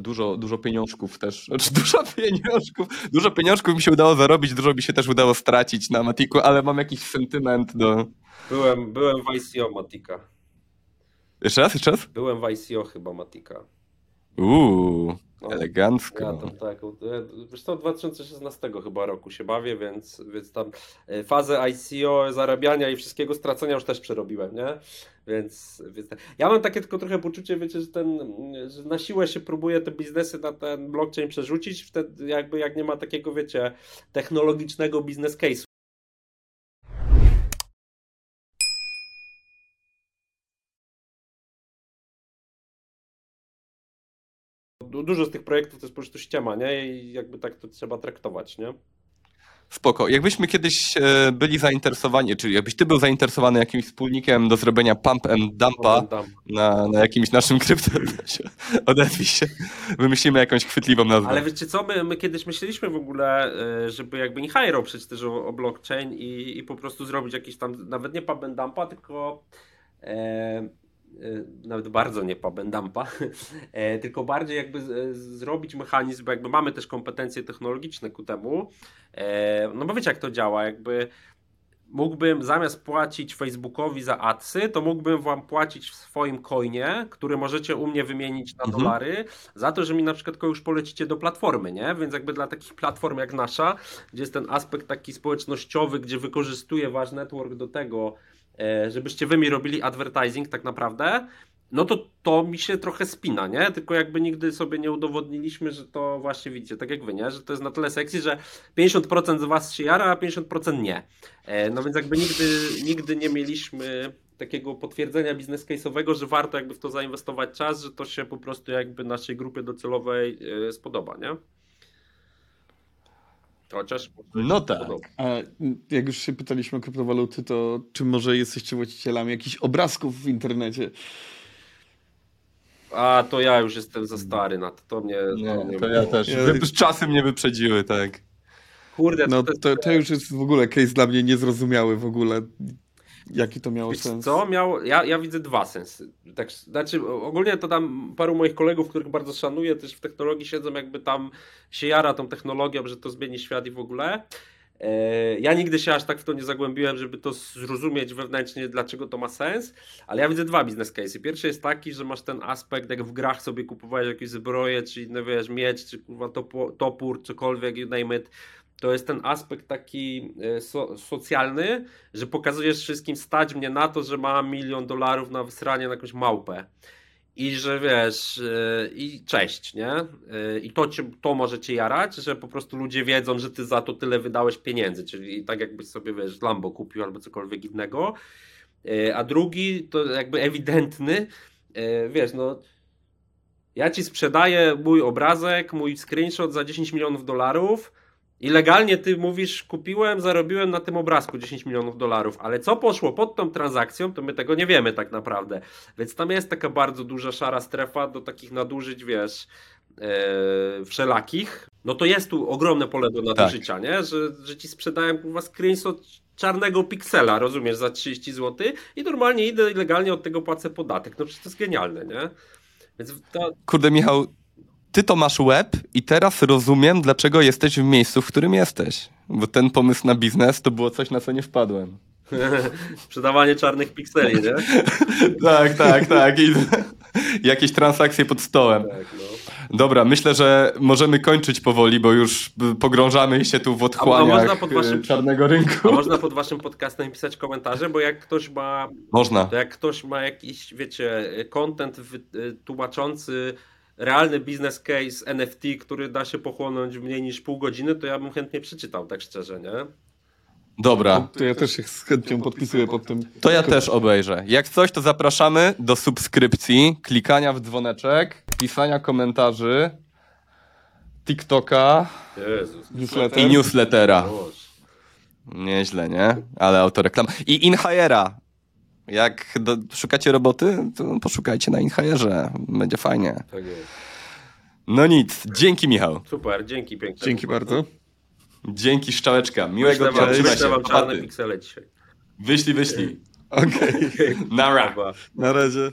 Dużo, dużo pieniążków też. Znaczy, dużo pieniążków. Dużo pieniążków mi się udało zarobić, dużo mi się też udało stracić na Matiku, ale mam jakiś sentyment do. Byłem, byłem w ICO Matika. Jeszcze raz, jeszcze raz? Byłem w ICO chyba Matika. Uuu. No, Elegancko. Ja tam tak, zresztą 2016 chyba roku się bawię, więc, więc tam e, fazę ICO, zarabiania i wszystkiego stracenia już też przerobiłem, nie? Więc, więc ja mam takie tylko trochę poczucie, wiecie, że, ten, że na siłę się próbuje te biznesy na ten blockchain przerzucić, wtedy jakby jak nie ma takiego, wiecie, technologicznego biznes case'u. Dużo z tych projektów to jest po prostu ściema, nie? I jakby tak to trzeba traktować, nie? Spoko. Jakbyśmy kiedyś e, byli zainteresowani, czyli jakbyś ty był zainteresowany jakimś wspólnikiem do zrobienia pump and dumpa dump. na, na jakimś naszym krypto, odezwij się. Wymyślimy jakąś chwytliwą nazwę. Ale wiecie co, my, my kiedyś myśleliśmy w ogóle, e, żeby jakby nie hajrał przecież o, o blockchain i, i po prostu zrobić jakiś tam, nawet nie pump and dumpa, tylko E, nawet bardzo nie pabendampa, e, tylko bardziej jakby zrobić mechanizm, bo jakby mamy też kompetencje technologiczne ku temu, e, no bo wiecie jak to działa, jakby mógłbym zamiast płacić Facebookowi za adsy, to mógłbym wam płacić w swoim coinie, który możecie u mnie wymienić na mhm. dolary, za to, że mi na przykład już polecicie do platformy, nie? Więc jakby dla takich platform jak nasza, gdzie jest ten aspekt taki społecznościowy, gdzie wykorzystuję wasz network do tego, E, żebyście wy mi robili advertising tak naprawdę, no to to mi się trochę spina, nie? Tylko jakby nigdy sobie nie udowodniliśmy, że to właśnie widzicie, tak jak wy, nie? Że to jest na tyle sexy, że 50% z was się jara, a 50% nie. E, no więc jakby nigdy, nigdy nie mieliśmy takiego potwierdzenia biznes case'owego, że warto jakby w to zainwestować czas, że to się po prostu jakby naszej grupie docelowej e, spodoba, nie? Chociaż. No tak. A jak już się pytaliśmy o kryptowaluty, to czy może jesteście właścicielami jakichś obrazków w internecie? A, to ja już jestem za stary na to, to mnie... Nie, mnie to ja też. Ja- Wy- Czasy mnie wyprzedziły, tak. Kurde, No to, to, to już jest w ogóle case dla mnie niezrozumiały w ogóle, jaki to miało Wiesz sens. co, miał, ja, ja widzę dwa sensy. Tak, znaczy, ogólnie to tam paru moich kolegów, których bardzo szanuję, też w technologii siedzą, jakby tam się jara tą technologią, że to zmieni świat i w ogóle. E, Ja nigdy się aż tak w to nie zagłębiłem, żeby to zrozumieć wewnętrznie, dlaczego to ma sens, ale ja widzę dwa biznes case'y. Pierwszy jest taki, że masz ten aspekt, jak w grach sobie kupowałeś jakieś zbroje, czy inne, wiesz, miecz, czy kurwa topo- topór, cokolwiek, you name it. To jest ten aspekt taki e, so, socjalny, że pokazujesz wszystkim, stać mnie na to, że mam milion dolarów na wysranie na jakąś małpę. I że wiesz, yy, i cześć, nie? Yy, I to, cię, to może cię jarać, że po prostu ludzie wiedzą, że ty za to tyle wydałeś pieniędzy, czyli tak jakbyś sobie, wiesz, Lambo kupił albo cokolwiek innego. A drugi to jakby ewidentny, wiesz, no ja ci sprzedaję mój obrazek, mój screenshot za 10 milionów dolarów i legalnie ty mówisz, kupiłem, zarobiłem na tym obrazku 10 milionów dolarów, ale co poszło pod tą transakcją, to my tego nie wiemy tak naprawdę. Więc tam jest taka bardzo duża szara strefa do takich nadużyć, wiesz, e, wszelakich. No to jest tu ogromne pole do nadużycia, nie? Że, że ci sprzedają kurwa screenshot czarnego piksela, rozumiesz, za 30 zł i normalnie idę legalnie od tego płacę podatek. No przecież to jest genialne, nie? Więc Kurde, Michał, ty to masz web i teraz rozumiem, dlaczego jesteś w miejscu, w którym jesteś. Bo ten pomysł na biznes to było coś, na co nie wpadłem. sprzedawanie czarnych pikseli, nie? tak, tak, tak. I jakieś transakcje pod stołem. Tak, no. Dobra, myślę, że możemy kończyć powoli, bo już pogrążamy się tu w otchłaniach można pod waszym- czarnego rynku. A można pod waszym podcastem pisać komentarze, bo jak ktoś ma, Można. jak ktoś ma jakiś, wiecie, y, tłumaczący realny business case NFT, który da się pochłonąć w mniej niż pół godziny, to ja bym chętnie przeczytał, tak szczerze, nie? Dobra, To ja też się z chęcią podpisuję pod tym. to ja też obejrzę. Jak coś, to zapraszamy do subskrypcji, klikania w dzwoneczek, pisania komentarzy, TikToka Jezus. Newsletter. i newslettera. Nieźle, nie? Ale autoreklam. I Inhajera. Jak do, szukacie roboty, to poszukajcie na Inhajerze. Będzie fajnie. Tak jest. No nic. Dzięki, Michał. Super, dzięki pięknie. Dzięki bardzo. Dzięki, szczałeczka. Miłego dnia. wyślę wam czarne piksele dzisiaj. Wyślij, wyślij. Okej, Nara. Dobra. na razie.